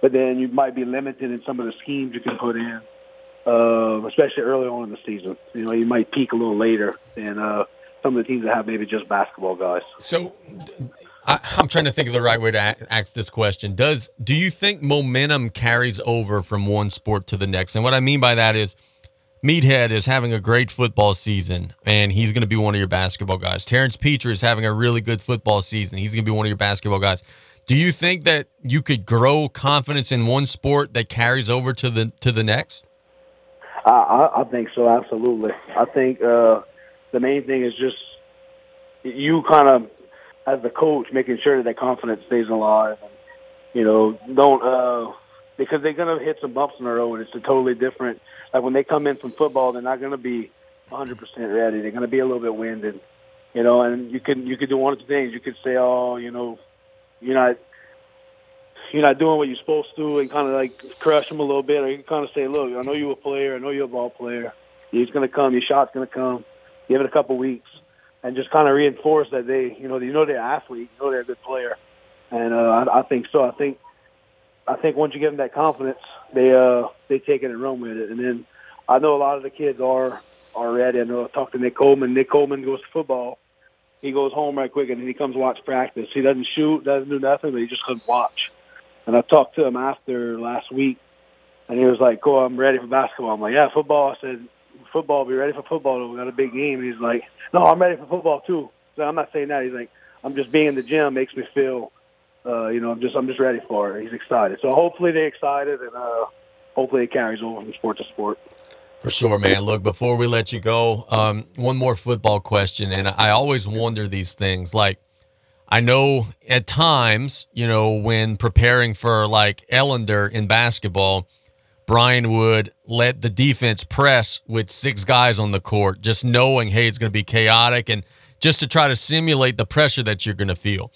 But then you might be limited in some of the schemes you can put in, uh, especially early on in the season. You know, you might peak a little later than uh, some of the teams that have maybe just basketball guys. So, I, I'm trying to think of the right way to ask this question. Does do you think momentum carries over from one sport to the next? And what I mean by that is Meathead is having a great football season, and he's going to be one of your basketball guys. Terrence Petrie is having a really good football season. He's going to be one of your basketball guys. Do you think that you could grow confidence in one sport that carries over to the to the next? I, I, I think so, absolutely. I think uh, the main thing is just you kind of, as the coach, making sure that that confidence stays alive. And, you know, don't uh, because they're gonna hit some bumps in the road. It's a totally different like when they come in from football, they're not to be 100% ready. They're to be a little bit winded, you know. And you can you could do one of two things. You could say, oh, you know, you're not you're not doing what you're supposed to, and kind of like crush them a little bit, or you can kind of say, look, I know you're a player. I know you're a ball player. He's to come. Your shot's to come. Give it a couple weeks, and just kind of reinforce that they, you know, you know they're athlete. You know they're a good player, and uh, I, I think so. I think I think once you give them that confidence, they uh they take it and run with it. And then I know a lot of the kids are are ready. I know I talked to Nick Coleman. Nick Coleman goes to football. He goes home right quick and then he comes watch practice. He doesn't shoot, doesn't do nothing, but he just comes watch. And I talked to him after last week, and he was like, "Cool, I'm ready for basketball." I'm like, "Yeah, football." I said, "Football, be ready for football. We got a big game." He's like, "No, I'm ready for football too." So I'm not saying that. He's like, "I'm just being in the gym makes me feel uh, you know, I'm just I'm just ready for it. He's excited. So hopefully they're excited, and uh, hopefully it carries over from sport to sport. For sure, man. Look, before we let you go, um, one more football question, and I always wonder these things. Like, I know at times, you know, when preparing for like Ellender in basketball, Brian would let the defense press with six guys on the court, just knowing, hey, it's going to be chaotic, and just to try to simulate the pressure that you're going to feel.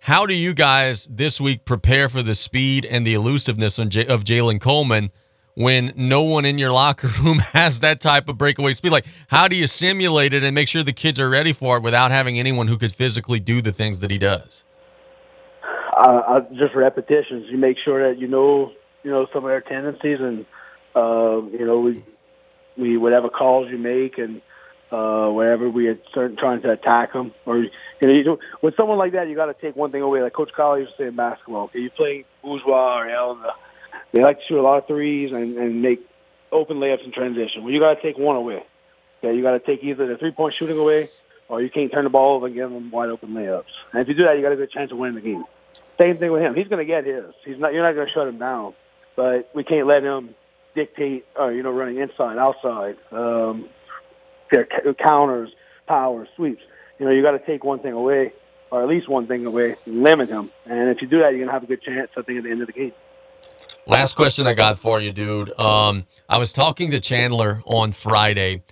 How do you guys this week prepare for the speed and the elusiveness of Jalen Coleman when no one in your locker room has that type of breakaway speed? Like, how do you simulate it and make sure the kids are ready for it without having anyone who could physically do the things that he does? Uh, just repetitions. You make sure that you know, you know, some of their tendencies, and uh, you know, we we whatever calls you make, and uh, wherever we are trying to attack them. Or you know, you with someone like that, you got to take one thing away. Like Coach Callais used to say in basketball, okay, you play bourgeois or Allen, they like to shoot a lot of threes and, and make open layups in transition. Well, you got to take one away. Okay, you got to take either the three point shooting away, or you can't turn the ball over and give them wide open layups. And if you do that, you got a good chance of winning the game. Same thing with him. He's going to get his. He's not. You're not going to shut him down, but we can't let him dictate. Uh, you know, running inside, outside. Um, counters, powers, sweeps. You know, you got to take one thing away, or at least one thing away, limit him. And if you do that, you're gonna have a good chance. I think at the end of the game. Last question I got for you, dude. Um, I was talking to Chandler on Friday,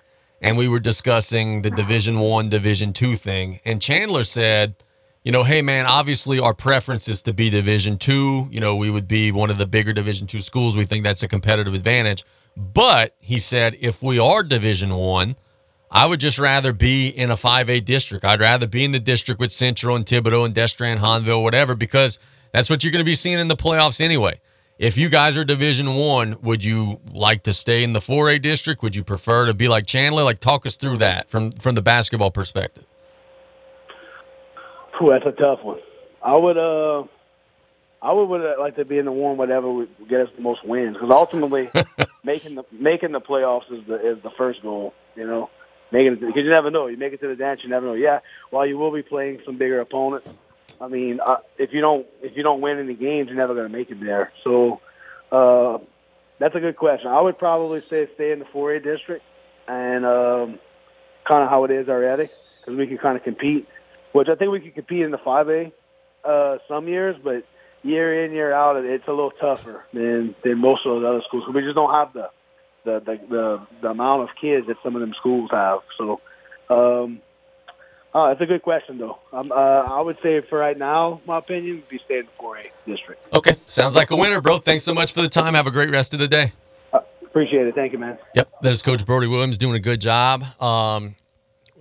and we were discussing the Division One, Division Two thing. And Chandler said, you know, hey man, obviously our preference is to be Division Two. You know, we would be one of the bigger Division Two schools. We think that's a competitive advantage. But he said, if we are Division One, I would just rather be in a 5A district. I'd rather be in the district with Central and Thibodaux and Destrehan, Hahnville, whatever, because that's what you're going to be seeing in the playoffs anyway. If you guys are Division One, would you like to stay in the 4A district? Would you prefer to be like Chandler? Like, talk us through that from from the basketball perspective. Ooh, that's a tough one. I would, uh, I would, would like to be in the one whatever would get us the most wins because ultimately, making the making the playoffs is the is the first goal. You know, making because you never know. You make it to the dance, you never know. Yeah, while you will be playing some bigger opponents, I mean, uh, if you don't if you don't win any games, you're never going to make it there. So uh, that's a good question. I would probably say stay in the 4A district and um, kind of how it is already because we can kind of compete. Which I think we can compete in the 5A uh, some years, but year in year out, it's a little tougher than than most of those other schools. We just don't have the the the the, the amount of kids that some of them schools have. So. Um, Oh, that's a good question, though. Um, uh, I would say for right now, my opinion would be stay in 4A district. Okay, sounds like a winner, bro. Thanks so much for the time. Have a great rest of the day. Uh, appreciate it. Thank you, man. Yep, that is Coach Brody Williams doing a good job. Um,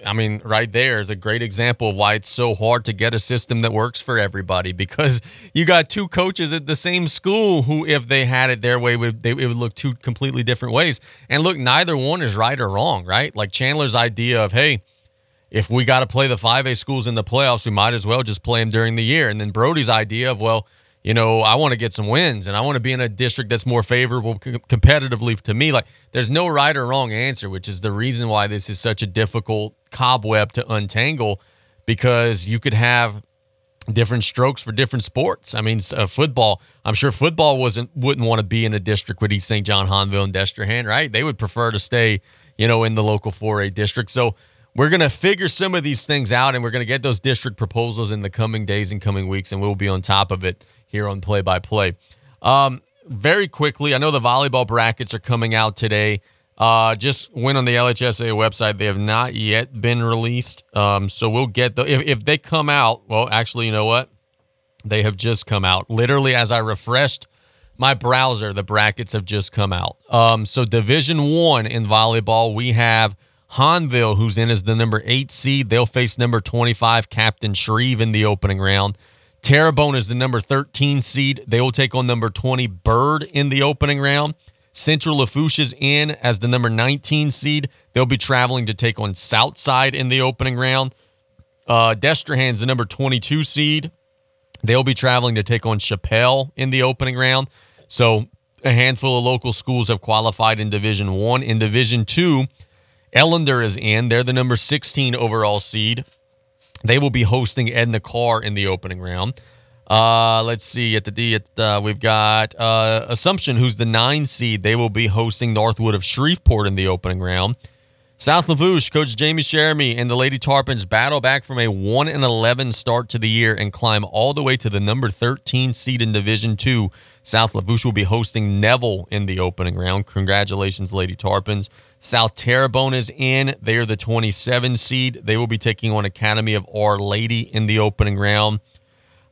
I mean, right there is a great example of why it's so hard to get a system that works for everybody because you got two coaches at the same school who, if they had it their way, would they, it would look two completely different ways. And look, neither one is right or wrong, right? Like Chandler's idea of, hey, if we got to play the 5A schools in the playoffs, we might as well just play them during the year. And then Brody's idea of, well, you know, I want to get some wins and I want to be in a district that's more favorable competitively to me. Like, there's no right or wrong answer, which is the reason why this is such a difficult cobweb to untangle because you could have different strokes for different sports. I mean, uh, football. I'm sure football wasn't wouldn't want to be in a district with East St. John, Hahnville, and Destrehan, right? They would prefer to stay, you know, in the local 4A district. So we're going to figure some of these things out and we're going to get those district proposals in the coming days and coming weeks, and we'll be on top of it here on Play by Play. Um, very quickly, I know the volleyball brackets are coming out today. Uh, just went on the LHSA website. They have not yet been released. Um, so we'll get the if, if they come out. Well, actually, you know what? They have just come out. Literally, as I refreshed my browser, the brackets have just come out. Um, so Division One in volleyball, we have Hahnville, who's in as the number eight seed. They'll face number 25, Captain Shreve, in the opening round. Terrebonne is the number 13 seed. They will take on number 20, Byrd, in the opening round. Central Lafourche is in as the number 19 seed. They'll be traveling to take on Southside in the opening round. Uh, Destrehan's the number 22 seed. They'll be traveling to take on Chapelle in the opening round. So a handful of local schools have qualified in Division One. In Division Two, Ellender is in. They're the number 16 overall seed. They will be hosting Edna Karr in the opening round. Uh, let's see at the D. At, uh, we've got uh, Assumption, who's the nine seed. They will be hosting Northwood of Shreveport in the opening round. South Lafourche, Coach Jamie Sheremy and the Lady Tarpons battle back from a one and eleven start to the year and climb all the way to the number thirteen seed in Division Two. South Lafourche will be hosting Neville in the opening round. Congratulations, Lady Tarpons. South Terrebonne is in. They are the 27 seed. They will be taking on Academy of Our Lady in the opening round.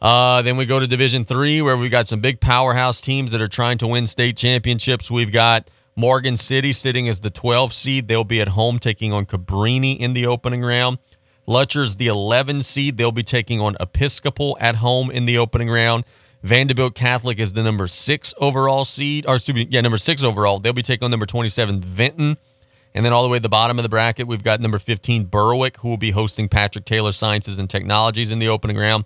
Uh, then we go to Division Three, where we've got some big powerhouse teams that are trying to win state championships. We've got Morgan City sitting as the 12 seed. They'll be at home taking on Cabrini in the opening round. Lutcher's the 11 seed. They'll be taking on Episcopal at home in the opening round. Vanderbilt Catholic is the number six overall seed, or excuse me, yeah, number six overall. They'll be taking on number 27 Vinton. And then all the way to the bottom of the bracket, we've got number 15 Berwick, who will be hosting Patrick Taylor Sciences and Technologies in the opening round.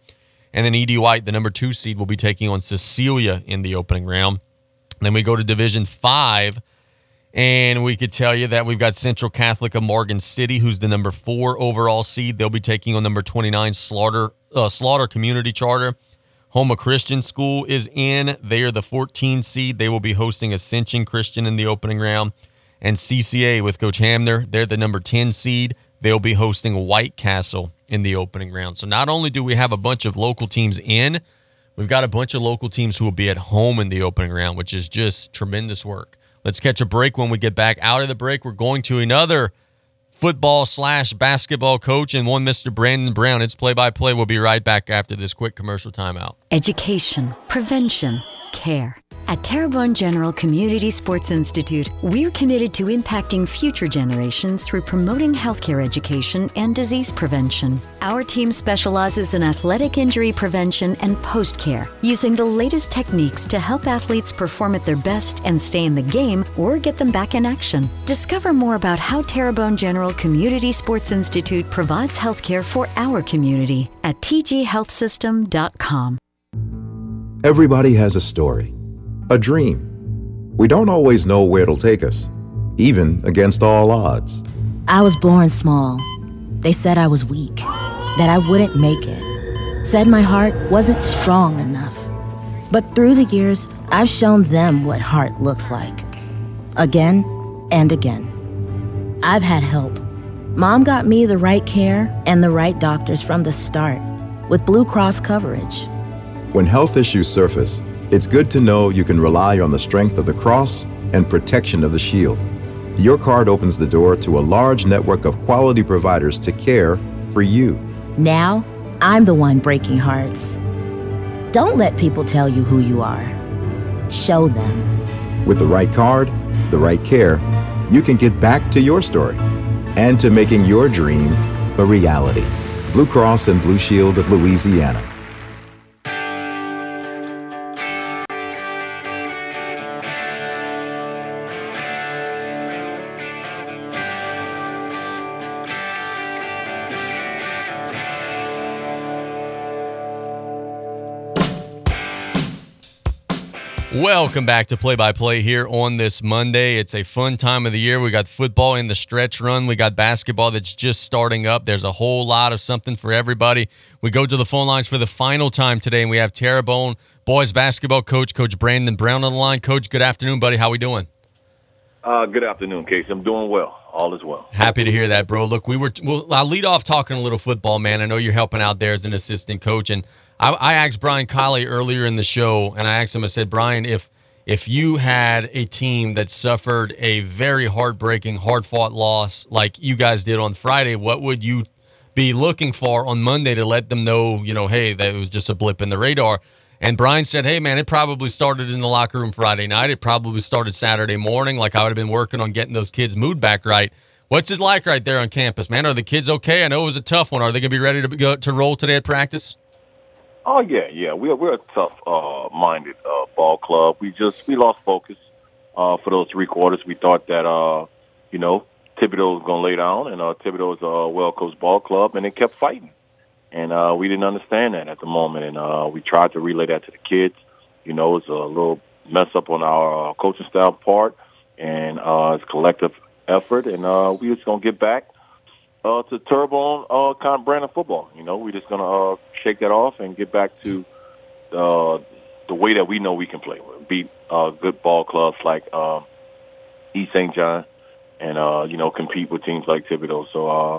And then E.D. White, the number two seed, will be taking on Cecilia in the opening round. Then we go to Division Five, and we could tell you that we've got Central Catholic of Morgan City, who's the number four overall seed. They'll be taking on number 29 Slaughter uh, Slaughter Community Charter. Houma Christian School is in. They are the 14 seed. They will be hosting Ascension Christian in the opening round. And CCA with Coach Hamner, they're the number 10 seed. They'll be hosting White Castle in the opening round. So not only do we have a bunch of local teams in, we've got a bunch of local teams who will be at home in the opening round, which is just tremendous work. Let's catch a break. When we get back out of the break, we're going to another football slash basketball coach and one Mr. Brandon Brown. It's play by play. We'll be right back after this quick commercial timeout. Education, prevention, care. At Terrebonne General Community Sports Institute, we're committed to impacting future generations through promoting healthcare education and disease prevention. Our team specializes in athletic injury prevention and post care, using the latest techniques to help athletes perform at their best and stay in the game or get them back in action. Discover more about how Terrebonne General Community Sports Institute provides healthcare for our community at tghealthsystem.com. Everybody has a story, a dream. We don't always know where it'll take us, even against all odds. I was born small. They said I was weak, that I wouldn't make it. Said my heart wasn't strong enough. But through the years, I've shown them what heart looks like. Again and again. I've had help. Mom got me the right care and the right doctors from the start with Blue Cross coverage. When health issues surface, it's good to know you can rely on the strength of the cross and protection of the shield. Your card opens the door to a large network of quality providers to care for you. Now, I'm the one breaking hearts. Don't let people tell you who you are. Show them. With the right card, the right care, you can get back to your story and to making your dream a reality. Blue Cross and Blue Shield of Louisiana. Welcome back to Play by Play here on this Monday. It's a fun time of the year. We got football in the stretch run. We got basketball that's just starting up. There's a whole lot of something for everybody. We go to the phone lines for the final time today, and we have Terrebonne boys basketball coach, Coach Brandon Brown on the line. Coach, good afternoon, buddy. How are we doing? Uh, good afternoon, Casey. I'm doing well. All is well. Happy to hear that, bro. Look, we were. Well, I'll lead off talking a little football, man. I know you're helping out there as an assistant coach, and I, I asked Brian Callais earlier in the show, and I asked him. I said, Brian, if if you had a team that suffered a very heartbreaking, hard fought loss like you guys did on Friday, what would you be looking for on Monday to let them know, you know, hey, that it was just a blip in the radar? And Brian said, hey, man, it probably started in the locker room Friday night. It probably started Saturday morning. Like I would have been working on getting those kids' mood back right. What's it like right there on campus, man? Are the kids okay? I know it was a tough one. Are they going to be ready to go to roll today at practice? Oh yeah, yeah. We're we're a tough uh, minded uh, ball club. We just we lost focus uh, for those three quarters. We thought that uh, you know Thibodaux was going to lay down, and uh, Thibodaux is a well coached ball club, and they kept fighting. And uh, we didn't understand that at the moment, and uh, we tried to relay that to the kids. You know, it's a little mess up on our uh, coaching staff part, and uh, it's collective effort, and uh, we just gonna get back uh, to Terrebonne uh, kind of brand of football. You know, we're just gonna uh, shake that off and get back to uh, the way that we know we can play. Beat uh, good ball clubs like um, East St. John, and uh, you know, compete with teams like Thibodaux. So uh,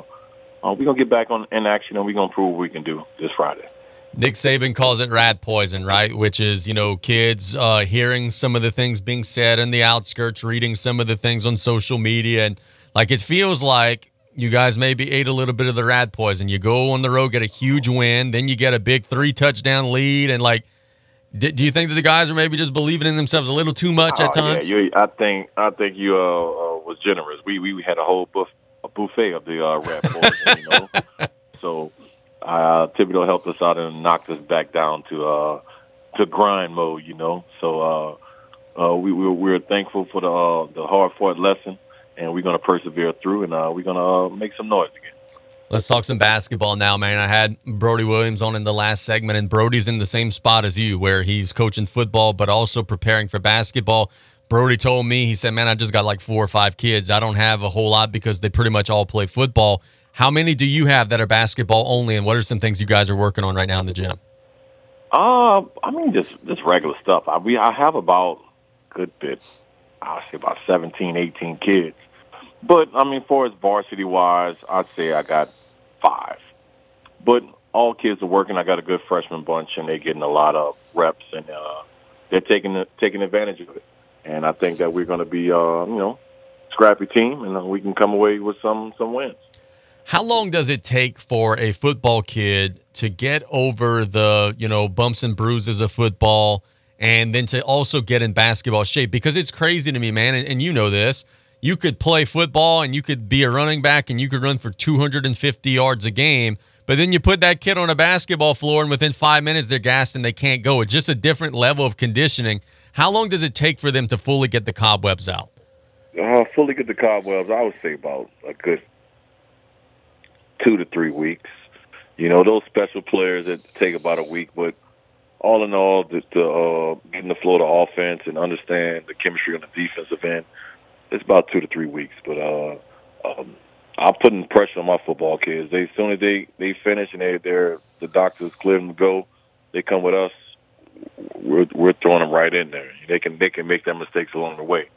uh, we're gonna get back on in action, and we're gonna prove what we can do this Friday. Nick Saban calls it rat poison, right? Which is, you know, kids uh, hearing some of the things being said in the outskirts, reading some of the things on social media. And like it feels like you guys maybe ate a little bit of the rat poison. You go on the road, get a huge win, then you get a big three touchdown lead. And like, do, do you think that the guys are maybe just believing in themselves a little too much at Oh, times? Yeah, you, I think I think you uh, uh, was generous. We we had a whole buff, a buffet of the uh, rat poison, you know. So uh, Thibodaux helped us out and knocked us back down to uh, to grind mode, you know. So uh, uh, we we were, we were thankful for the uh, the hard fought lesson, and we're going to persevere through, and uh, we're going to uh, make some noise again. Let's talk some basketball now, man. I had Brody Williams on in the last segment, and Brody's in the same spot as you, where he's coaching football but also preparing for basketball. Brody told me, he said, Man, I just got like four or five kids. I don't have a whole lot because they pretty much all play football. How many do you have that are basketball only, and what are some things you guys are working on right now in the gym? Uh, I mean, just just regular stuff. I we I have about good bit. I'll say about 17, 18 kids. But I mean, for as varsity wise, I'd say I got five. But all kids are working. I got a good freshman bunch, and they're getting a lot of reps, and uh, they're taking taking advantage of it. And I think that we're going to be, uh, you know, scrappy team, and uh, we can come away with some some wins. How long does it take for a football kid to get over the, you know, bumps and bruises of football and then to also get in basketball shape? Because it's crazy to me, man, and, and you know this. You could play football and you could be a running back and you could run for 250 yards a game, but then you put that kid on a basketball floor and within five minutes they're gassed and they can't go. It's just a different level of conditioning. How long does it take for them to fully get the cobwebs out? Uh, fully get the cobwebs, I would say about a good two to three weeks. You know, those special players that take about a week, but all in all, the uh, getting the flow the offense and understand the chemistry on the defensive end, it's about two to three weeks. But uh, um, I'm putting pressure on my football kids. They as soon as they they finish and they they're the doctors clear them to go, they come with us. We're we're throwing them right in there. They can they can make their mistakes along the way.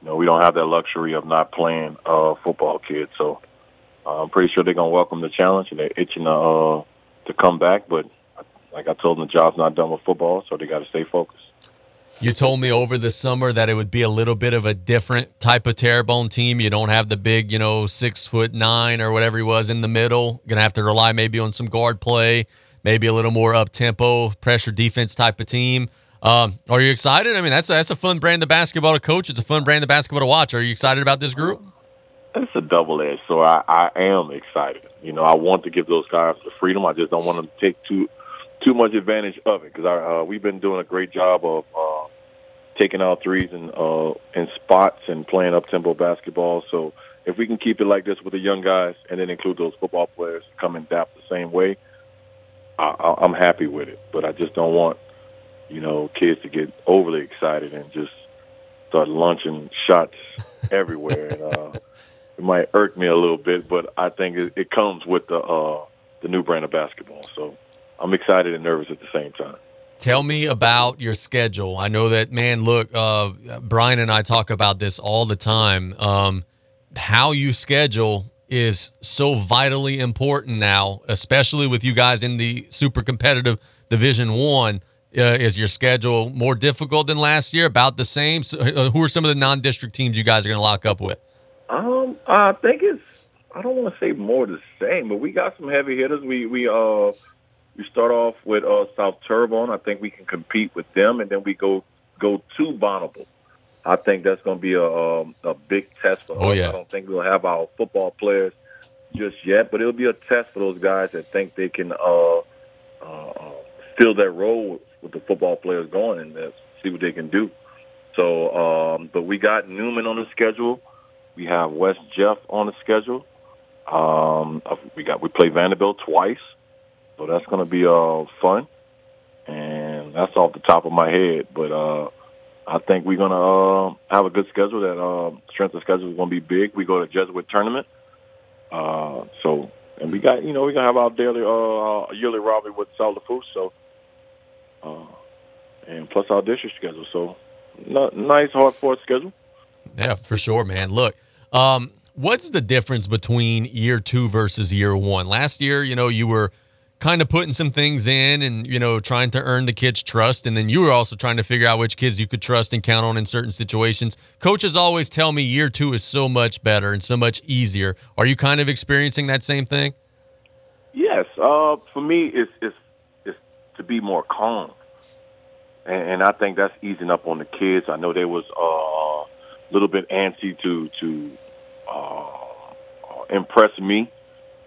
You know, we don't have that luxury of not playing uh, football kids. So uh, I'm pretty sure they're gonna welcome the challenge and they're itching to uh, to come back. But like I told them, the job's not done with football, so they got to stay focused. You told me over the summer that it would be a little bit of a different type of Terrebonne team. You don't have the big, you know, six foot nine or whatever he was in the middle. Gonna have to rely maybe on some guard play, maybe a little more up tempo, pressure defense type of team. Um, are you excited? I mean, that's a, that's a fun brand of basketball to coach. It's a fun brand of basketball to watch. Are you excited about this group? It's a double edged. So I, I am excited. You know, I want to give those guys the freedom. I just don't want them to take too too much advantage of it because uh, we've been doing a great job of uh, taking out threes and uh, in spots and playing up tempo basketball. So if we can keep it like this with the young guys and then include those football players come and adapt the same way, I, I'm happy with it. But I just don't want you know kids to get overly excited and just start launching shots everywhere. and uh, it might irk me a little bit, but I think it, it comes with the uh, the new brand of basketball. So I'm excited and nervous at the same time. Tell me about your schedule. I know that, man, look, uh, Brian and I talk about this all the time. Um, how you schedule is so vitally important now, especially with you guys in the super competitive Division One. Uh, is your schedule more difficult than last year? About the same? So, uh, who are some of the non-district teams you guys are going to lock up with? Um, I think it's. I don't want to say more the same, but we got some heavy hitters. We we uh we start off with uh, South Terrebonne. I think we can compete with them, and then we go go to Bonneville. I think that's going to be a um, a big test for oh, us. Yeah. I don't think we'll have our football players just yet, but it'll be a test for those guys that think they can uh, uh, fill that role with, with the football players going and uh, see what they can do. So, um, but we got Newman on the schedule. We have West Jeff on the schedule. Um, we got we play Vanderbilt twice. So that's going to be uh, fun. And that's off the top of my head. But uh, I think we're going to uh, have a good schedule. That uh, strength of schedule is going to be big. We go to Jesuit tournament. Uh, so, and we got, you know, we're going to have our daily, uh, yearly rivalry with South Lafourche. So, uh, and plus our district schedule. So, n- nice, hard fought schedule. Yeah, for sure, man. Look, um, what's the difference between year two versus year one? Last year, you know, you were kind of putting some things in and you know trying to earn the kids trust. And then you were also trying to figure out which kids you could trust and count on in certain situations. Coaches always tell me year two is so much better and so much easier. Are you kind of experiencing that same thing? Yes. Uh, for me it's, it's, it's to be more calm. And, and i think that's easing up on the kids. I know they was uh, a little bit antsy to to uh, impress me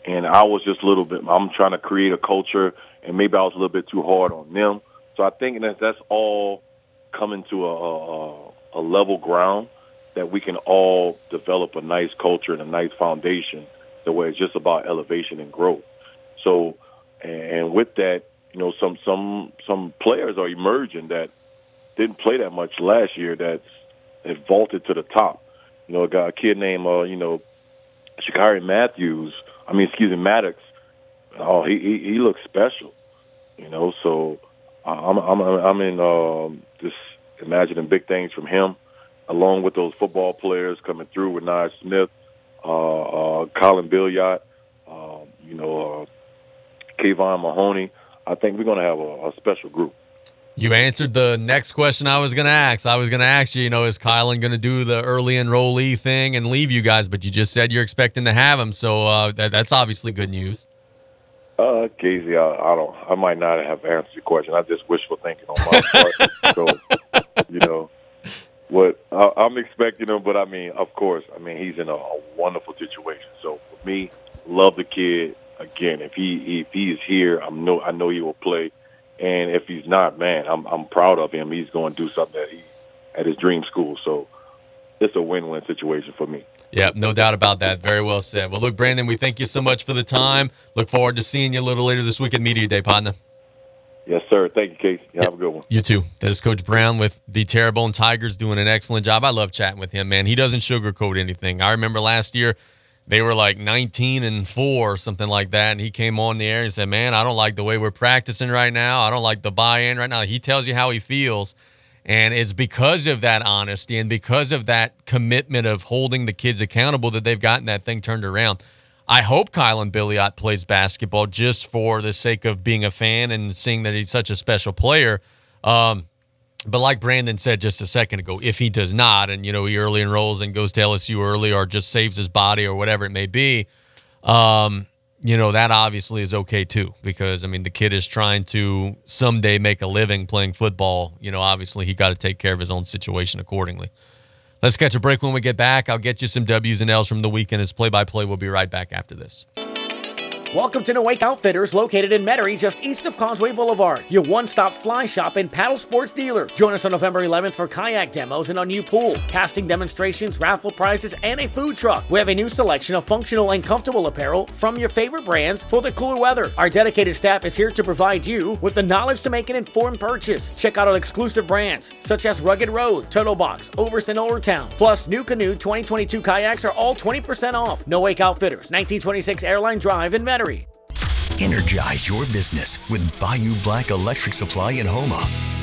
and I was just a little bit. I'm trying to create a culture, and maybe I was a little bit too hard on them. So I think that that's all coming to a, a, a level ground that we can all develop a nice culture and a nice foundation, the way it's just about elevation and growth. So, and with that, you know, some some some players are emerging that didn't play that much last year. That's have vaulted to the top. You know, guy, a kid named uh, you know, Shakari Matthews I mean, excuse me, Maddox. Oh, he he, he looks special, you know. So I'm I'm I'm in um, just imagining big things from him, along with those football players coming through with Nye Smith, uh, uh, Kylan Billiot, um, you know, uh, Kayvon Mahoney. I think we're going to have a, a special group. You answered the next question I was going to ask. I was going to ask you, you know, is Kylan going to do the early enrollee thing and leave you guys? But you just said you're expecting to have him, so uh, that, that's obviously good news. Uh, Casey, I, I don't. I might not have answered your question. I just wishful thinking on my part. so, you know, what I, I'm expecting him, but I mean, of course, I mean he's in a, a wonderful situation. So for me, love the kid. Again, if he if he is here, I'm no I know he will play. And if he's not, man, I'm I'm proud of him. He's going to do something that he at his dream school. So it's a win-win situation for me. Yeah, no doubt about that. Very well said. Well, look, Brandon, we thank you so much for the time. Look forward to seeing you a little later this week at Media Day, partner. Yes, sir. Thank you, Casey. Have a good one. You too. That is Coach Brown with the Terrebonne Tigers doing an excellent job. I love chatting with him, man. He doesn't sugarcoat anything. I remember last year they were like 19 and four, something like that. And he came on the air and said, Man, I don't like the way we're practicing right now. I don't like the buy in right now. He tells you how he feels. And it's because of that honesty and because of that commitment of holding the kids accountable that they've gotten that thing turned around. I hope Kylan Billiot plays basketball just for the sake of being a fan and seeing that he's such a special player. Um, but like Brandon said just a second ago, if he does not, and you know he early enrolls and goes to LSU early, or just saves his body, or whatever it may be, um, you know that obviously is okay too. Because I mean, the kid is trying to someday make a living playing football. You know, obviously he got to take care of his own situation accordingly. Let's catch a break when we get back. I'll get you some W's and L's from the weekend. It's play by play. We'll be right back after this. Welcome to No Wake Outfitters, located in Metairie, just east of Causeway Boulevard. Your one-stop fly shop and paddle sports dealer. Join us on November 11th for kayak demos and a new pool, casting demonstrations, raffle prizes, and a food truck. We have a new selection of functional and comfortable apparel from your favorite brands for the cooler weather. Our dedicated staff is here to provide you with the knowledge to make an informed purchase. Check out our exclusive brands such as Rugged Road, Turtle Box, Overs and Town. Plus, new Canoe 2022 kayaks are all 20% off. No Wake Outfitters, 1926 Airline Drive in Metairie. Energize your business with Bayou Black Electric Supply in Houma.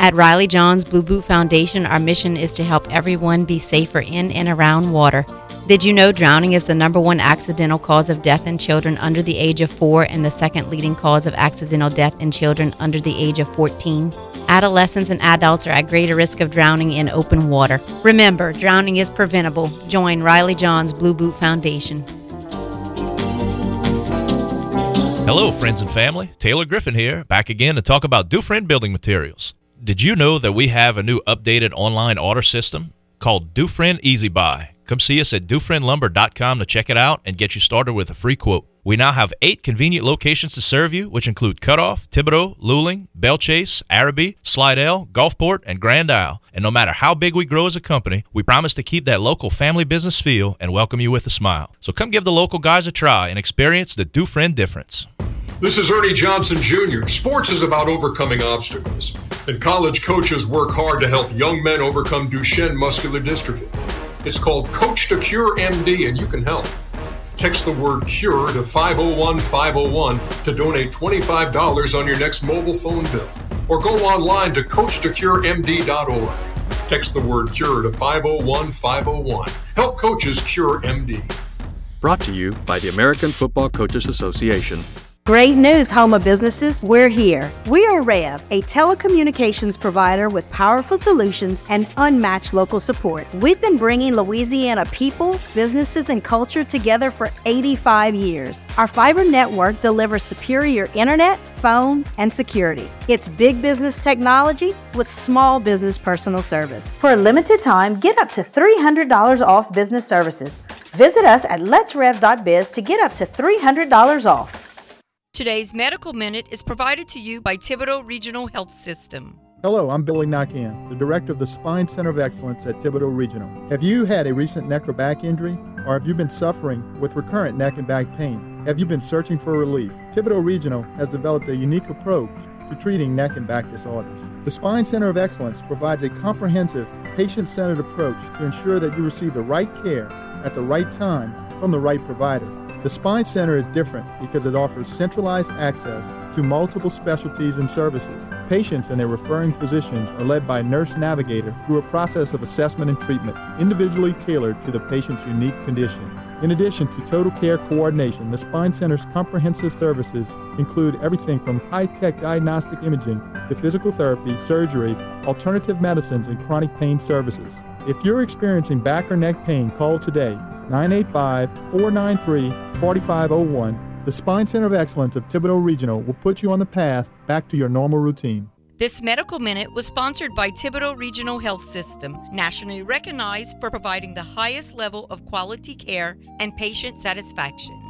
At Riley Johns Blue Boot Foundation, our mission is to help everyone be safer in and around water. Did you know drowning is the number one accidental cause of death in children under the age of four and the second leading cause of accidental death in children under the age of 14? Adolescents and adults are at greater risk of drowning in open water. Remember, drowning is preventable. Join Riley Johns Blue Boot Foundation. Hello, friends and family. Taylor Griffin here, back again to talk about Dufresne Building Materials. Did you know that we have a new updated online order system called Dufresne Easy Buy? Come see us at DufresneLumber.com to check it out and get you started with a free quote. We now have eight convenient locations to serve you, which include Cutoff, Thibodaux, Luling, Belle Chasse, Arabi, Slidell, Gulfport, and Grand Isle. And no matter how big we grow as a company, we promise to keep that local family business feel and welcome you with a smile. So come give the local guys a try and experience the Dufresne difference. This is Ernie Johnson Jr. Sports is about overcoming obstacles, and college coaches work hard to help young men overcome Duchenne muscular dystrophy. It's called Coach to Cure MD, and you can help. Text the word CURE to 501 501 to donate $25 on your next mobile phone bill. Or go online to CoachToCureMD.org. Text the word CURE to 501 501. Help coaches cure MD. Brought to you by the American Football Coaches Association. Great news, Houma businesses. We're here. We are Rev, a telecommunications provider with powerful solutions and unmatched local support. We've been bringing Louisiana people, businesses, and culture together for 85 years. Our fiber network delivers superior internet, phone, and security. It's big business technology with small business personal service. For a limited time, get up to $300 off business services. Visit us at letsrev.biz to get up to $300 off. Today's Medical Minute is provided to you by Thibodaux Regional Health System. Hello, I'm Billy Nakian, the director of the Spine Center of Excellence at Thibodaux Regional. Have you had a recent neck or back injury? Or have you been suffering with recurrent neck and back pain? Have you been searching for relief? Thibodaux Regional has developed a unique approach to treating neck and back disorders. The Spine Center of Excellence provides a comprehensive, patient centered approach to ensure that you receive the right care at the right time from the right provider. The Spine Center is different because it offers centralized access to multiple specialties and services. Patients and their referring physicians are led by a nurse navigator through a process of assessment and treatment, individually tailored to the patient's unique condition. In addition to total care coordination, the Spine Center's comprehensive services include everything from high tech diagnostic imaging to physical therapy, surgery, alternative medicines, and chronic pain services. If you're experiencing back or neck pain, call today 985 493 4501. The Spine Center of Excellence of Thibodaux Regional will put you on the path back to your normal routine. This Medical Minute was sponsored by Thibodaux Regional Health System, nationally recognized for providing the highest level of quality care and patient satisfaction.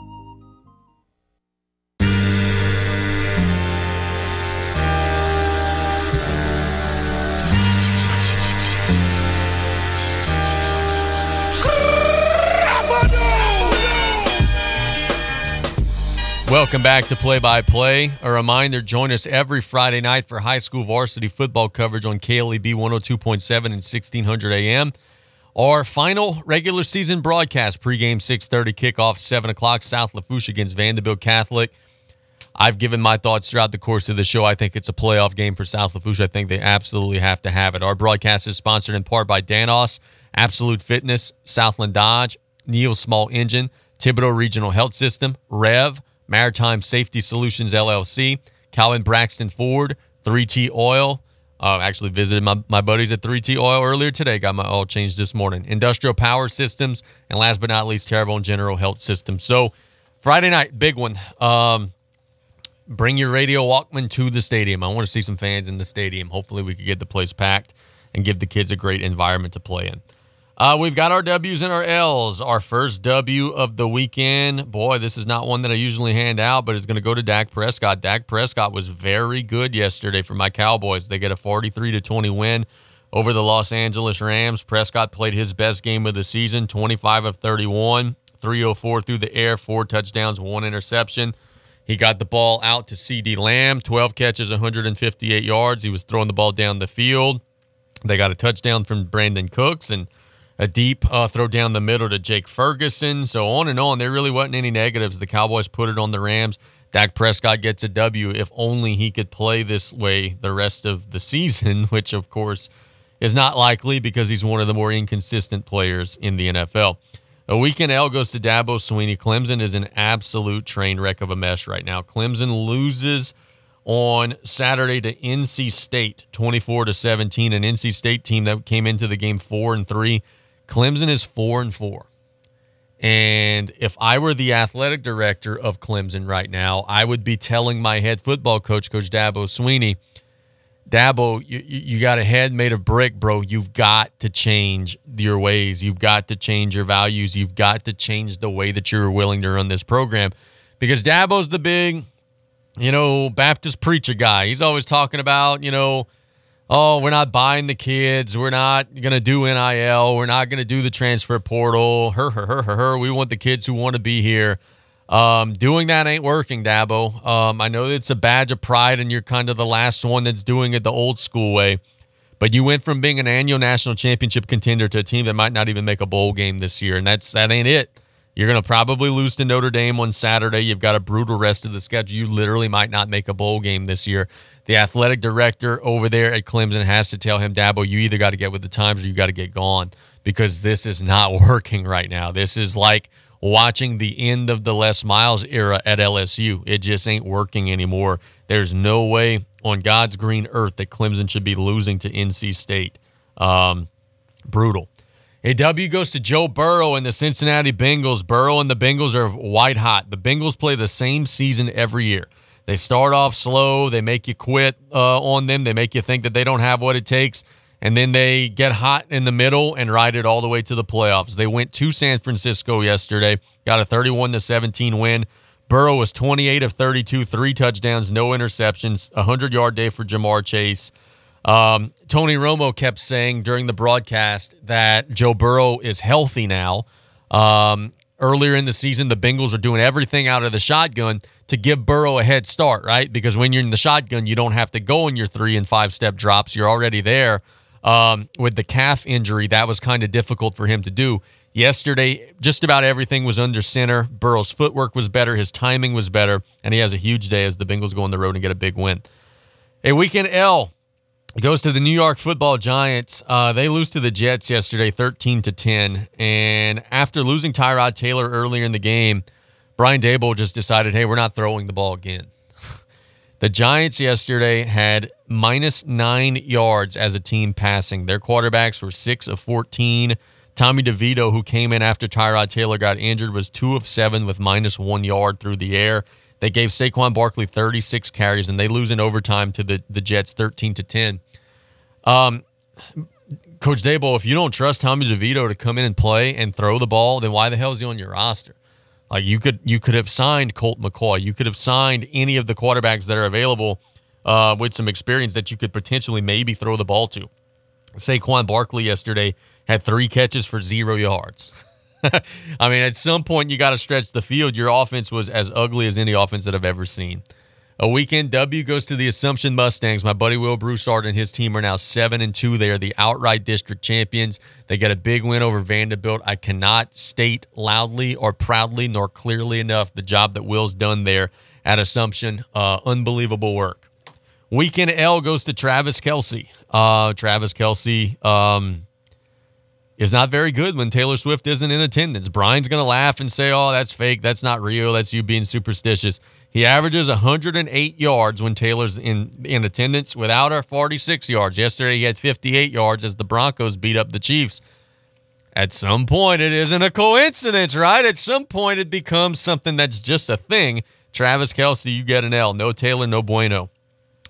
Welcome back to Play by Play. A reminder join us every Friday night for high school varsity football coverage on KLEB 102.7 and 1600 AM. Our final regular season broadcast pregame 6:30 kickoff 7 o'clock South Lafourche against Vanderbilt Catholic. I've given my thoughts throughout the course of the show. I think it's a playoff game for South Lafourche. I think they absolutely have to have it. Our broadcast is sponsored in part by Danos, Absolute Fitness, Southland Dodge, Neil Small Engine, Thibodaux Regional Health System, Rev, Maritime Safety Solutions LLC, Calvin Braxton Ford, 3T Oil. Uh, actually visited my, my buddies at 3T Oil earlier today. Got my oil changed this morning. Industrial Power Systems, and last but not least, Terrebonne General Health System. So, Friday night, big one. Um, bring your radio Walkman to the stadium. I want to see some fans in the stadium. Hopefully, we could get the place packed and give the kids a great environment to play in. Uh, we've got our W's and our L's. Our first W of the weekend. Boy, this is not one that I usually hand out, but it's going to go to Dak Prescott. Dak Prescott was very good yesterday for my Cowboys. They get a 43 to 20 win over the Los Angeles Rams. Prescott played his best game of the season, 25 of 31, 304 through the air, four touchdowns, one interception. He got the ball out to CeeDee Lamb, 12 catches, 158 yards. He was throwing the ball down the field. They got a touchdown from Brandin Cooks and a deep uh, throw down the middle to Jake Ferguson. So on and on. There really wasn't any negatives. The Cowboys put it on the Rams. Dak Prescott gets a W. If only he could play this way the rest of the season, which of course is not likely because he's one of the more inconsistent players in the NFL. A weekend L goes to Dabo Swinney. Clemson is an absolute train wreck of a mess right now. Clemson loses on Saturday to NC State 24 to 17, an NC State team that came into the game 4 and 3 Clemson is four and four. And if I were the athletic director of Clemson right now, I would be telling my head football coach, Coach Dabo Swinney, Dabo, you, you got a head made of brick, bro. You've got to change your ways. You've got to change your values. You've got to change the way that you're willing to run this program. Because Dabo's the big, you know, Baptist preacher guy. He's always talking about, you know, oh, we're not buying the kids. We're not going to do NIL. We're not going to do the transfer portal. Her, her, her, her, her. We want the kids who want to be here. Um, doing that ain't working, Dabo. Um, I know it's a badge of pride and you're kind of the last one that's doing it the old school way. But you went from being an annual national championship contender to a team that might not even make a bowl game this year, and that's that ain't it. You're going to probably lose to Notre Dame on Saturday. You've got a brutal rest of the schedule. You literally might not make a bowl game this year. The athletic director over there at Clemson has to tell him, Dabo, you either got to get with the times or you got to get gone because this is not working right now. This is like watching the end of the Les Miles era at LSU. It just ain't working anymore. There's no way on God's green earth that Clemson should be losing to NC State. Um, brutal. A W goes to Joe Burrow and the Cincinnati Bengals. Burrow and the Bengals are white hot. The Bengals play the same season every year. They start off slow, they make you quit uh, on them, they make you think that they don't have what it takes, and then they get hot in the middle and ride it all the way to the playoffs. They went to San Francisco yesterday, got a 31 to 17 win. Burrow was 28 of 32, three touchdowns, no interceptions, a 100 yard day for Ja'Marr Chase. Um, Tony Romo kept saying during the broadcast that Joe Burrow is healthy now. Um, earlier in the season, the Bengals are doing everything out of the shotgun to give Burrow a head start, right? Because when you're in the shotgun, you don't have to go in your three and five step drops. You're already there. Um, with the calf injury, that was kind of difficult for him to do. Yesterday, just about everything was under center. Burrow's footwork was better, his timing was better, and he has a huge day as the Bengals go on the road and get a big win. A weekend L goes to the New York Football Giants. Uh, they lose to the Jets yesterday, thirteen to ten. And after losing Tyrod Taylor earlier in the game, Brian Daboll just decided, hey, we're not throwing the ball again. the Giants yesterday had minus nine yards as a team passing. Their quarterbacks were six of fourteen. Tommy DeVito, who came in after Tyrod Taylor got injured, was two of seven with minus one yard through the air. They gave Saquon Barkley 36 carries, and they lose in overtime to the, the Jets 13 to 10. Um, Coach Daboll, if you don't trust Tommy DeVito to come in and play and throw the ball, then why the hell is he on your roster? Like you could you could have signed Colt McCoy, you could have signed any of the quarterbacks that are available uh, with some experience that you could potentially maybe throw the ball to. Saquon Barkley yesterday had three catches for zero yards. I mean, at some point, you got to stretch the field. Your offense was as ugly as any offense that I've ever seen. A weekend W goes to the Assumption Mustangs. My buddy Will Broussard and his team are now seven and two. They are the outright district champions. They got a big win over Vanderbilt. I cannot state loudly or proudly nor clearly enough the job that Will's done there at Assumption. Uh, unbelievable work. Weekend L goes to Travis Kelce. Uh, Travis Kelce um, is not very good when Taylor Swift isn't in attendance. Brian's going to laugh and say, oh, that's fake. That's not real. That's you being superstitious. He averages 108 yards when Taylor's in in attendance without our 46 yards. Yesterday he had 58 yards as the Broncos beat up the Chiefs. At some point it isn't a coincidence, right? At some point it becomes something that's just a thing. Travis Kelce, you get an L. No Taylor, no bueno.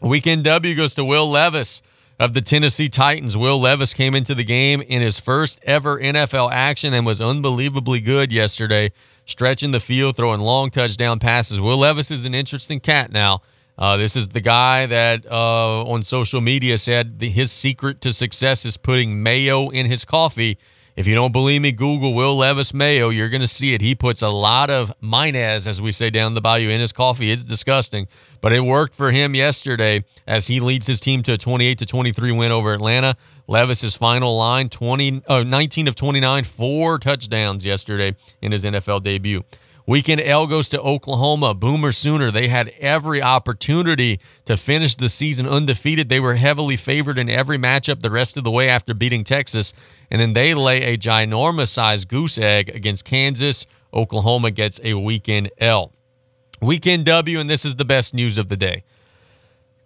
Weekend W goes to Will Levis of the Tennessee Titans. Will Levis came into the game in his first ever NFL action and was unbelievably good yesterday stretching the field, throwing long touchdown passes. Will Levis is an interesting cat now. Uh, this is the guy that uh, on social media said the, his secret to success is putting mayo in his coffee. If you don't believe me, Google Will Levis Mayo. You're going to see it. He puts a lot of mayonnaise, as we say down the bayou, in his coffee. It's disgusting, but it worked for him yesterday as he leads his team to a 28 to 23 win over Atlanta. Levis's final line 20, uh, 19 of 29, four touchdowns yesterday in his NFL debut. Weekend L goes to Oklahoma. Boomer Sooner. They had every opportunity to finish the season undefeated. They were heavily favored in every matchup the rest of the way after beating Texas. And then they lay a ginormous sized goose egg against Kansas. Oklahoma gets a weekend L. Weekend W, and this is the best news of the day.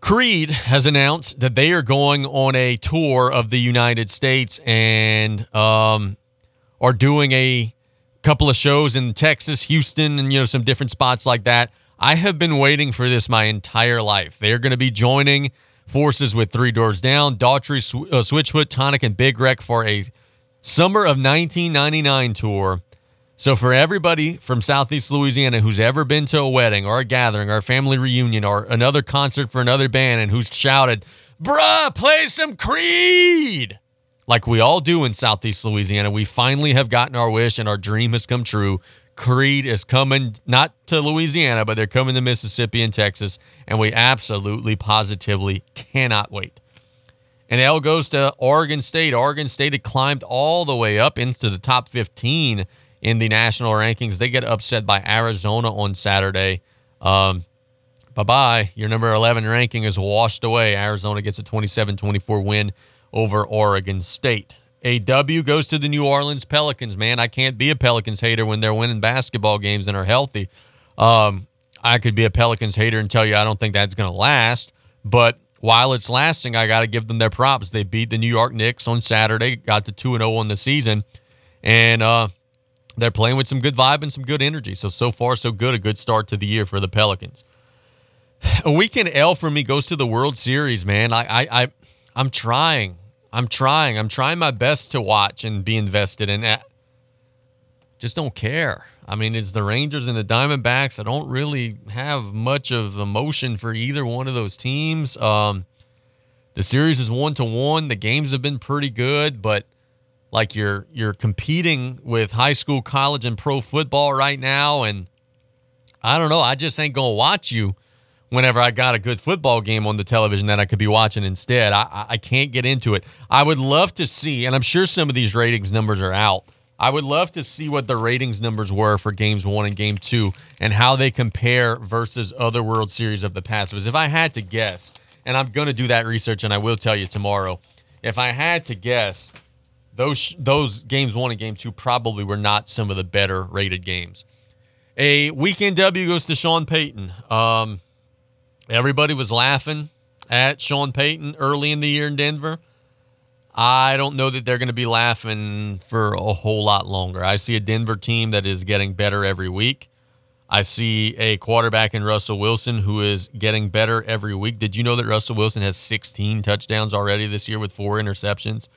Creed has announced that they are going on a tour of the United States and um, are doing a couple of shows in Texas, Houston, and you know some different spots like that. I have been waiting for this my entire life. They're going to be joining forces with Three Doors Down, Daughtry, uh, Switchfoot, Tonic, and Big Wreck for a summer of 1999 tour. So for everybody from Southeast Louisiana who's ever been to a wedding or a gathering or a family reunion or another concert for another band and who's shouted, "Bruh, play some Creed!" Like we all do in Southeast Louisiana, we finally have gotten our wish and our dream has come true. Creed is coming not to Louisiana, but they're coming to Mississippi and Texas, and we absolutely positively cannot wait. And L goes to Oregon State. Oregon State had climbed all the way up into the top 15 in the national rankings. They get upset by Arizona on Saturday. Um, bye bye. Your number 11 ranking is washed away. Arizona gets a 27 24 win over Oregon State. A W goes to the New Orleans Pelicans, man. I can't be a Pelicans hater when they're winning basketball games and are healthy. Um, I could be a Pelicans hater and tell you I don't think that's going to last. But while it's lasting, I got to give them their props. They beat the New York Knicks on Saturday, got to 2 0 on the season. And uh, they're playing with some good vibe and some good energy. So, so far, so good. A good start to the year for the Pelicans. A weekend L for me goes to the World Series, man. I, I, I I'm trying. I'm trying. I'm trying my best to watch and be invested in it. Just don't care. I mean, it's the Rangers and the Diamondbacks. I don't really have much of emotion for either one of those teams. Um, the series is one to one. The games have been pretty good, but like you're you're competing with high school, college, and pro football right now, and I don't know. I just ain't gonna watch you whenever I got a good football game on the television that I could be watching instead. I, I can't get into it. I would love to see, and I'm sure some of these ratings numbers are out. I would love to see what the ratings numbers were for games one and game two and how they compare versus other World Series of the past. Because if I had to guess, and I'm going to do that research and I will tell you tomorrow, if I had to guess, those those games one and game two probably were not some of the better rated games. A weekend W goes to Sean Payton. Um, Everybody was laughing at Sean Payton early in the year in Denver. I don't know that they're going to be laughing for a whole lot longer. I see a Denver team that is getting better every week. I see a quarterback in Russell Wilson who is getting better every week. Did you know that Russell Wilson has 16 touchdowns already this year with four interceptions?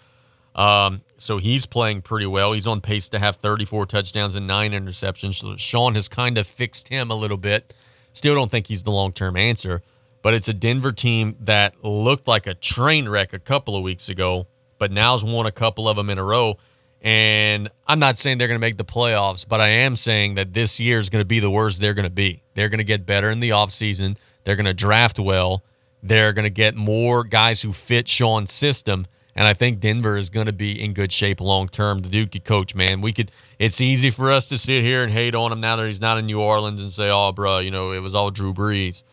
Um, so he's playing pretty well. He's on pace to have 34 touchdowns and nine interceptions. So Sean has kind of fixed him a little bit. Still don't think he's the long term answer, but it's a Denver team that looked like a train wreck a couple of weeks ago, but now's won a couple of them in a row. And I'm not saying they're going to make the playoffs, but I am saying that this year is going to be the worst they're going to be. They're going to get better in the offseason. They're going to draft well. They're going to get more guys who fit Sean's system. And I think Denver is going to be in good shape long term. The Dookie coach, man, we could. It's easy for us to sit here and hate on him now that he's not in New Orleans and say, "Oh, bro, you know, it was all Drew Brees."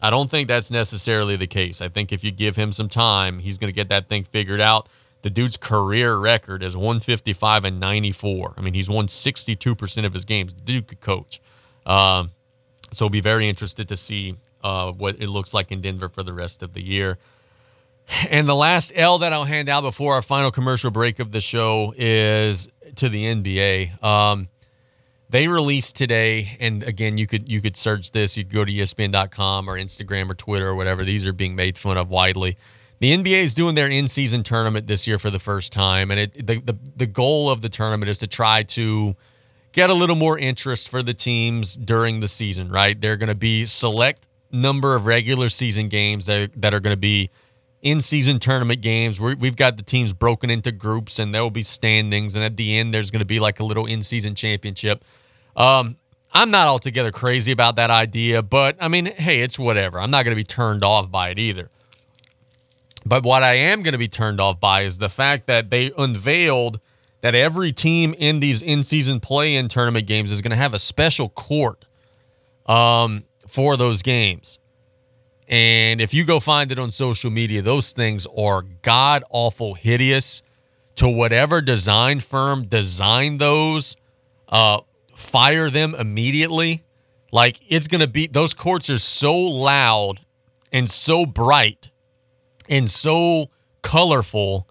I don't think that's necessarily the case. I think if you give him some time, he's going to get that thing figured out. The dude's career record is 155 and 94. I mean, he's won 62% of his games. Could coach. Um, so, be very interested to see uh, what it looks like in Denver for the rest of the year. And the last L that I'll hand out before our final commercial break of the show is to the NBA. Um, they released today, and again, you could you could search this. You could go to ESPN.com or Instagram or Twitter or whatever. These are being made fun of widely. The NBA is doing their in-season tournament this year for the first time, and it the, the the goal of the tournament is to try to get a little more interest for the teams during the season. Right? They're going to be select number of regular season games that that are going to be in season tournament games. we have got the teams broken into groups and there will be standings. And at the end, there's going to be like a little in season championship. Um, I'm not altogether crazy about that idea, but I mean, hey, it's whatever. I'm not going to be turned off by it either. But what I am going to be turned off by is the fact that they unveiled that every team in these in season play in tournament games is going to have a special court um, for those games. And if you go find it on social media, those things are god awful hideous to whatever design firm designed those. Uh, fire them immediately. Like it's going to be, those courts are so loud and so bright and so colorful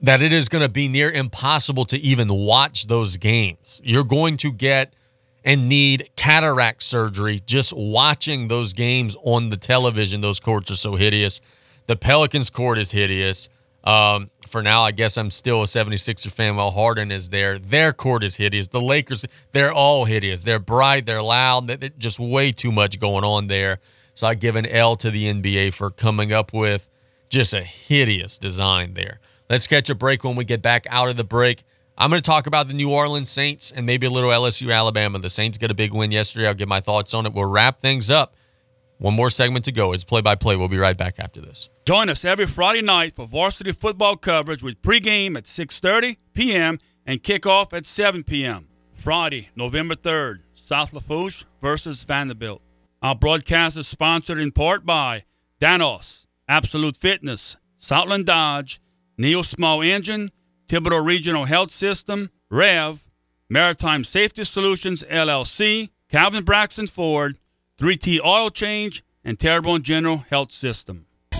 that it is going to be near impossible to even watch those games. You're going to get and need cataract surgery just watching those games on the television. Those courts are so hideous. The Pelicans court is hideous. Um, for now, I guess I'm still a 76er fan while Harden is there. Their court is hideous. The Lakers, they're all hideous. They're bright, they're loud, they're just way too much going on there. So I give an L to the NBA for coming up with just a hideous design there. Let's catch a break when we get back out of the break. I'm going to talk about the New Orleans Saints and maybe a little LSU Alabama. The Saints got a big win yesterday. I'll give my thoughts on it. We'll wrap things up. One more segment to go. It's play by play. We'll be right back after this. Join us every Friday night for varsity football coverage with pregame at 6:30 p.m. and kickoff at 7 p.m. Friday, November 3rd, South Lafourche versus Vanderbilt. Our broadcast is sponsored in part by Danos, Absolute Fitness, Southland Dodge, Neil Small Engine, Thibodaux Regional Health System, REV, Maritime Safety Solutions LLC, Calvin Braxton Ford, 3T Oil Change, and Terrebonne General Health System.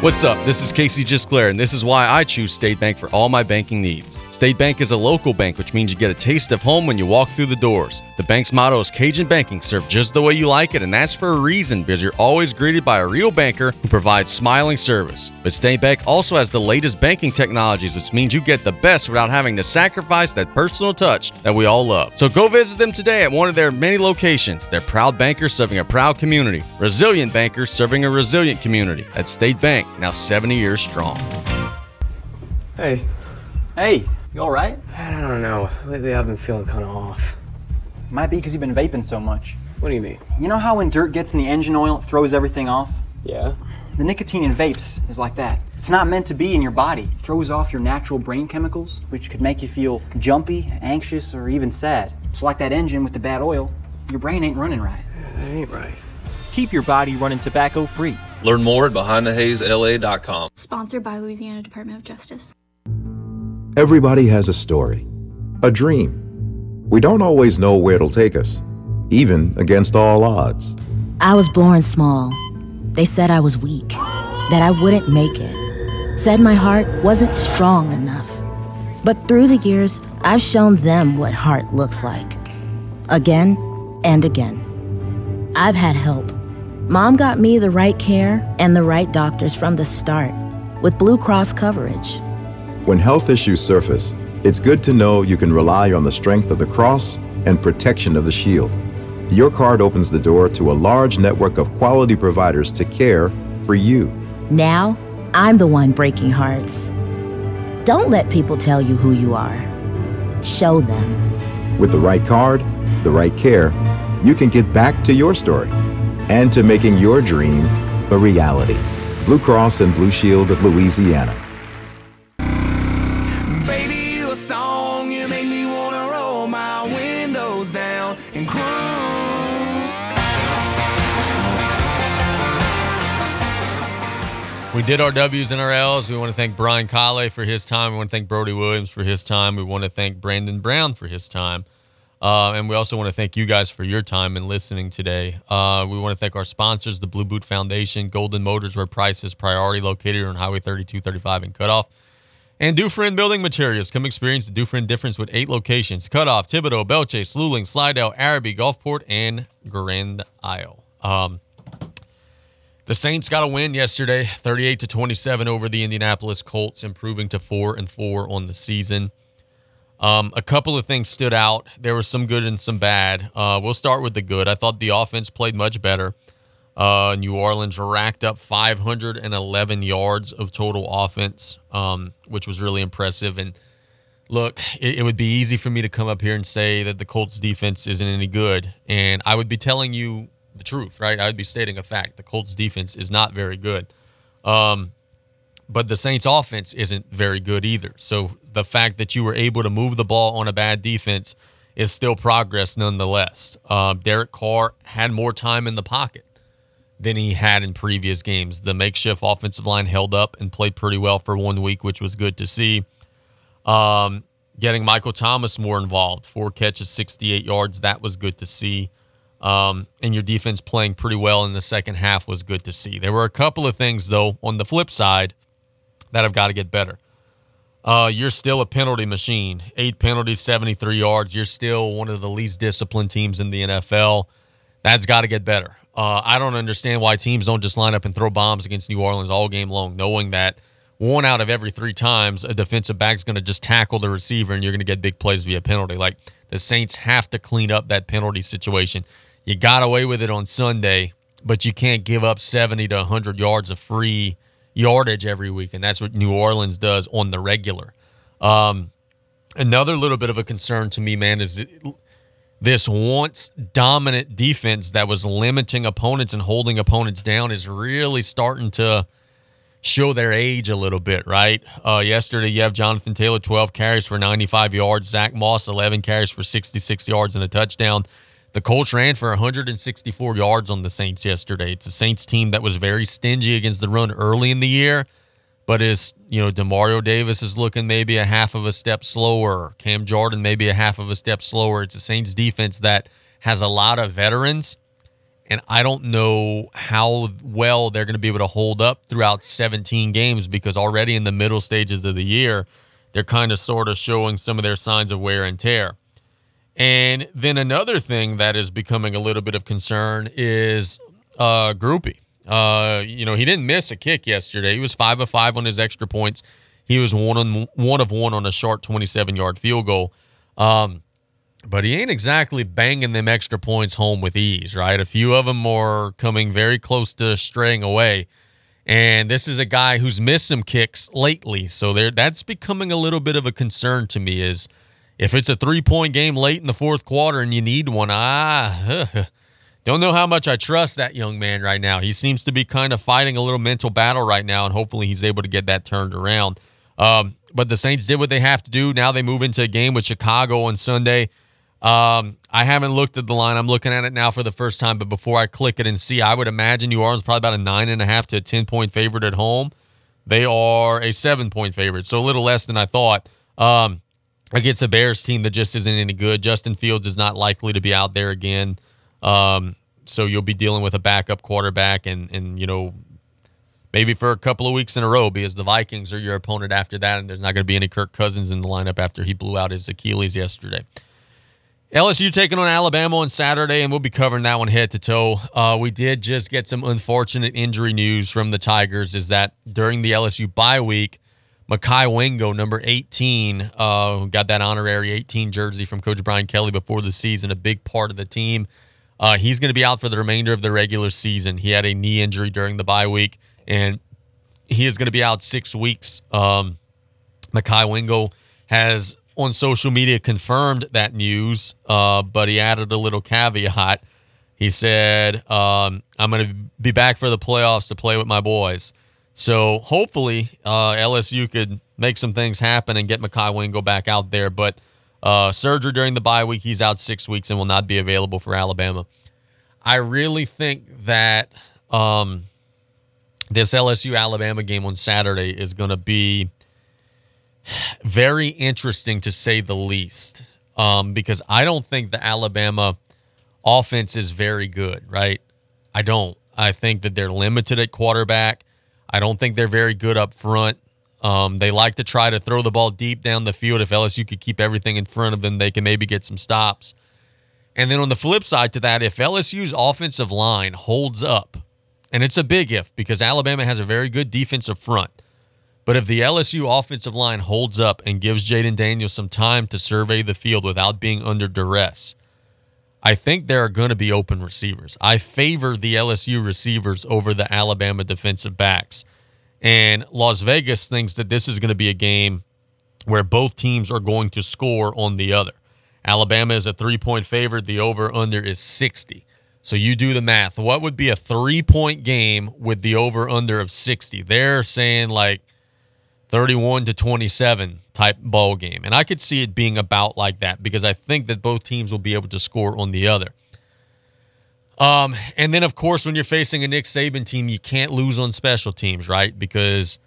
What's up? This is Casey Gisclair, and this is why I choose State Bank for all my banking needs. State Bank is a local bank, which means you get a taste of home when you walk through the doors. The bank's motto is Cajun Banking, served just the way you like it, and that's for a reason because you're always greeted by a real banker who provides smiling service. But State Bank also has the latest banking technologies, which means you get the best without having to sacrifice that personal touch that we all love. So go visit them today at one of their many locations. They're proud bankers serving a proud community, resilient bankers serving a resilient community. At State Bank now 70 years strong. Hey. Hey, you alright? I don't know. Lately I've been feeling kind of off. Might be because you've been vaping so much. What do you mean? You know how when dirt gets in the engine oil, it throws everything off? Yeah. The nicotine in vapes is like that. It's not meant to be in your body. It throws off your natural brain chemicals, which could make you feel jumpy, anxious, or even sad. It's like that engine with the bad oil, your brain ain't running right. That ain't right. Keep your body running tobacco free. Learn more at BehindTheHazeLA.com. Sponsored by Louisiana Department of Justice. Everybody has a story, a dream. We don't always know where it'll take us, even against all odds. I was born small. They said I was weak, that I wouldn't make it. Said my heart wasn't strong enough. But through the years, I've shown them what heart looks like. Again and again. I've had help. Mom got me the right care and the right doctors from the start with Blue Cross coverage. When health issues surface, it's good to know you can rely on the strength of the cross and protection of the shield. Your card opens the door to a large network of quality providers to care for you. Now, I'm the one breaking hearts. Don't let people tell you who you are. Show them. With the right card, the right care, you can get back to your story and to making your dream a reality. Blue Cross and Blue Shield of Louisiana. Baby, you a song, you make me wanna roll my windows down and cruise. We did our W's and our L's. We want to thank Brian Callais for his time. We want to thank Brody Williams for his time. We want to thank Brandon Brown for his time. Uh, and we also want to thank you guys for your time and listening today. Uh, we want to thank our sponsors, the Blue Boot Foundation, Golden Motors, where price is priority, located on Highway 3235 in Cutoff, and Dufresne Building Materials. Come experience the Dufresne difference with eight locations Cutoff, Thibodaux, Belle Chasse, Luling, Slidell, Arabi, Gulfport, and Grand Isle. Um, the Saints got a win yesterday, 38 to 27 over the Indianapolis Colts, improving to 4 and 4 on the season. Um, a couple of things stood out. There was some good and some bad. Uh, we'll start with the good. I thought the offense played much better. Uh, New Orleans racked up 511 yards of total offense, um, which was really impressive. And look, it, it would be easy for me to come up here and say that the Colts defense isn't any good. And I would be telling you the truth, right? I would be stating a fact. The Colts defense is not very good. Um, but the Saints offense isn't very good either. So the fact that you were able to move the ball on a bad defense is still progress nonetheless. Um, Derek Carr had more time in the pocket than he had in previous games. The makeshift offensive line held up and played pretty well for one week, which was good to see. Um, getting Michael Thomas more involved, four catches, 68 yards, that was good to see. Um, and your defense playing pretty well in the second half was good to see. There were a couple of things, though, on the flip side that have got to get better. Uh, you're still a penalty machine. Eight penalties, 73 yards. You're still one of the least disciplined teams in the NFL. That's got to get better. Uh, I don't understand why teams don't just line up and throw bombs against New Orleans all game long, knowing that one out of every three times a defensive back's going to just tackle the receiver and you're going to get big plays via penalty. Like the Saints have to clean up that penalty situation. You got away with it on Sunday, but you can't give up 70 to 100 yards of free yardage every week, and that's what New Orleans does on the regular. Um, another little bit of a concern to me, man, is this once dominant defense that was limiting opponents and holding opponents down is really starting to show their age a little bit, right? Uh, yesterday, you have Jonathan Taylor, 12 carries for 95 yards, Zach Moss, 11 carries for 66 yards and a touchdown. The Colts ran for 164 yards on the Saints yesterday. It's a Saints team that was very stingy against the run early in the year, but is, you know, Demario Davis is looking maybe a half of a step slower. Cam Jordan maybe a half of a step slower. It's a Saints defense that has a lot of veterans, and I don't know how well they're going to be able to hold up throughout 17 games because already in the middle stages of the year, they're kind of sort of showing some of their signs of wear and tear. And then another thing that is becoming a little bit of concern is uh, Grupe. Uh, you know, he didn't miss a kick yesterday. He was five of five on his extra points. He was one on one of one on a short 27 yard field goal. Um, but he ain't exactly banging them extra points home with ease, right? A few of them are coming very close to straying away. And this is a guy who's missed some kicks lately. So there that's becoming a little bit of a concern to me is if it's a three point game late in the fourth quarter and you need one, ah, don't know how much I trust that young man right now. He seems to be kind of fighting a little mental battle right now, and hopefully he's able to get that turned around. Um, but the Saints did what they have to do. Now they move into a game with Chicago on Sunday. Um, I haven't looked at the line. I'm looking at it now for the first time, but before I click it and see, I would imagine New Orleans probably about a nine and a half to a 10 point favorite at home. They are a seven point favorite, so a little less than I thought. Um, against a Bears team that just isn't any good. Justin Fields is not likely to be out there again. Um, so you'll be dealing with a backup quarterback and and you know maybe for a couple of weeks in a row because the Vikings are your opponent after that, and there's not going to be any Kirk Cousins in the lineup after he blew out his Achilles yesterday. LSU taking on Alabama on Saturday, and we'll be covering that one head to toe. Uh, we did just get some unfortunate injury news from the Tigers. Is that during the LSU bye week, Mekhi Wingo, number 18, uh, got that honorary 18 jersey from Coach Brian Kelly before the season, a big part of the team. Uh, he's going to be out for the remainder of the regular season. He had a knee injury during the bye week, and he is going to be out six weeks. Um, Mekhi Wingo has on social media confirmed that news, uh, but he added a little caveat. He said, um, I'm going to be back for the playoffs to play with my boys. So hopefully uh, LSU could make some things happen and get Mekhi Wingo back out there. But uh, surgery during the bye week, he's out six weeks and will not be available for Alabama. I really think that um, this LSU Alabama game on Saturday is going to be very interesting to say the least. Um, because I don't think the Alabama offense is very good, right? I don't. I think that they're limited at quarterback. I don't think they're very good up front. Um, they like to try to throw the ball deep down the field. If LSU could keep everything in front of them, they can maybe get some stops. And then on the flip side to that, if LSU's offensive line holds up, and it's a big if because Alabama has a very good defensive front. But if the LSU offensive line holds up and gives Jayden Daniels some time to survey the field without being under duress, I think there are going to be open receivers. I favor the LSU receivers over the Alabama defensive backs. And Las Vegas thinks that this is going to be a game where both teams are going to score on the other. Alabama is a three point favorite. The over under is 60. So you do the math. What would be a three point game with the over under of 60? They're saying like 31 to 27 type ball game. And I could see it being about like that because I think that both teams will be able to score on the other. Um, and then of course when you're facing a Nick Saban team, you can't lose on special teams, right? Because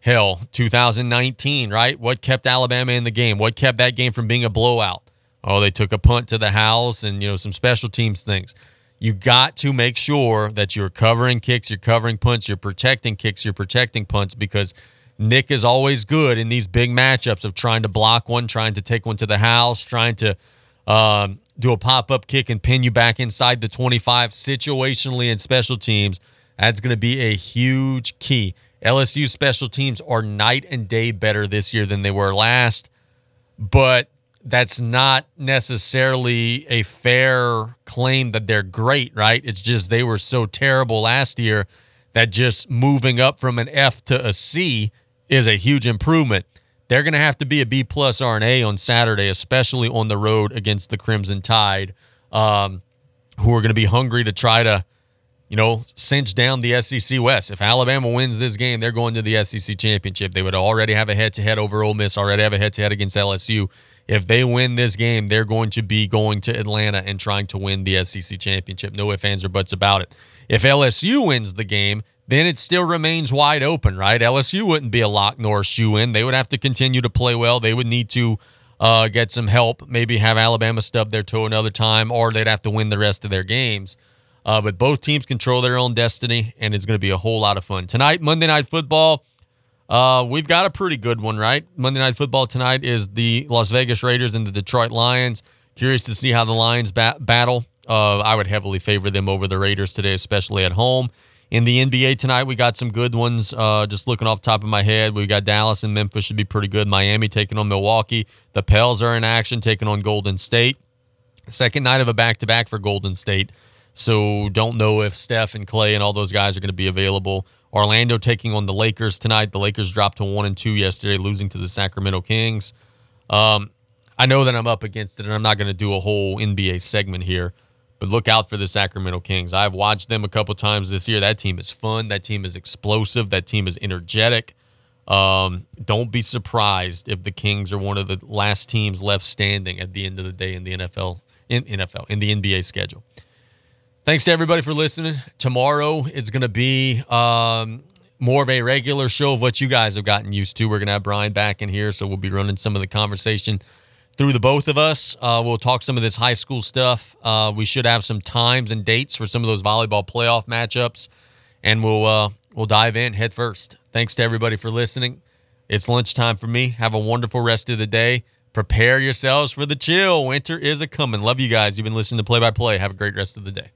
hell, 2019, right? What kept Alabama in the game? What kept that game from being a blowout? Oh, they took a punt to the house and you know some special teams things. You got to make sure that you're covering kicks, you're covering punts, you're protecting kicks, you're protecting punts because Nick is always good in these big matchups of trying to block one, trying to take one to the house, trying to um, do a pop up kick and pin you back inside the 25 situationally in special teams. That's going to be a huge key. LSU special teams are night and day better this year than they were last, but that's not necessarily a fair claim that they're great, right? It's just they were so terrible last year that just moving up from an F to a C is a huge improvement. They're going to have to be a B plus or an A on Saturday, especially on the road against the Crimson Tide, um, who are going to be hungry to try to, you know, cinch down the SEC West. If Alabama wins this game, they're going to the SEC championship. They would already have a head to head over Ole Miss, already have a head to head against LSU. If they win this game, they're going to be going to Atlanta and trying to win the SEC championship. No ifs, ands, or buts about it. If LSU wins the game, then it still remains wide open, right? LSU wouldn't be a lock nor a shoe in. They would have to continue to play well. They would need to uh, get some help, maybe have Alabama stub their toe another time, or they'd have to win the rest of their games. Uh, but both teams control their own destiny, and it's going to be a whole lot of fun. Tonight, Monday Night Football, uh, we've got a pretty good one, right? Monday Night Football tonight is the Las Vegas Raiders and the Detroit Lions. Curious to see how the Lions bat- battle. Uh, I would heavily favor them over the Raiders today, especially at home. In the NBA tonight, we got some good ones. Uh, just looking off the top of my head, we got Dallas and Memphis should be pretty good. Miami taking on Milwaukee. The Pels are in action, taking on Golden State. Second night of a back to back for Golden State. So don't know if Steph and Clay and all those guys are going to be available. Orlando taking on the Lakers tonight. The Lakers dropped to one and two yesterday, losing to the Sacramento Kings. Um, I know that I'm up against it, and I'm not going to do a whole NBA segment here. But look out for the Sacramento Kings. I've watched them a couple times this year. That team is fun. That team is explosive. That team is energetic. Um, don't be surprised if the Kings are one of the last teams left standing at the end of the day in the NFL, in NFL, in the NBA schedule. Thanks to everybody for listening. Tomorrow it's going to be um, more of a regular show of what you guys have gotten used to. We're going to have Brian back in here, so we'll be running some of the conversation through the both of us. Uh, we'll talk some of this high school stuff. Uh, we should have some times and dates for some of those volleyball playoff matchups, and we'll uh, we'll dive in head first. Thanks to everybody for listening. It's lunchtime for me. Have a wonderful rest of the day. Prepare yourselves for the chill. Winter is a coming. Love you guys. You've been listening to Play by Play. Have a great rest of the day.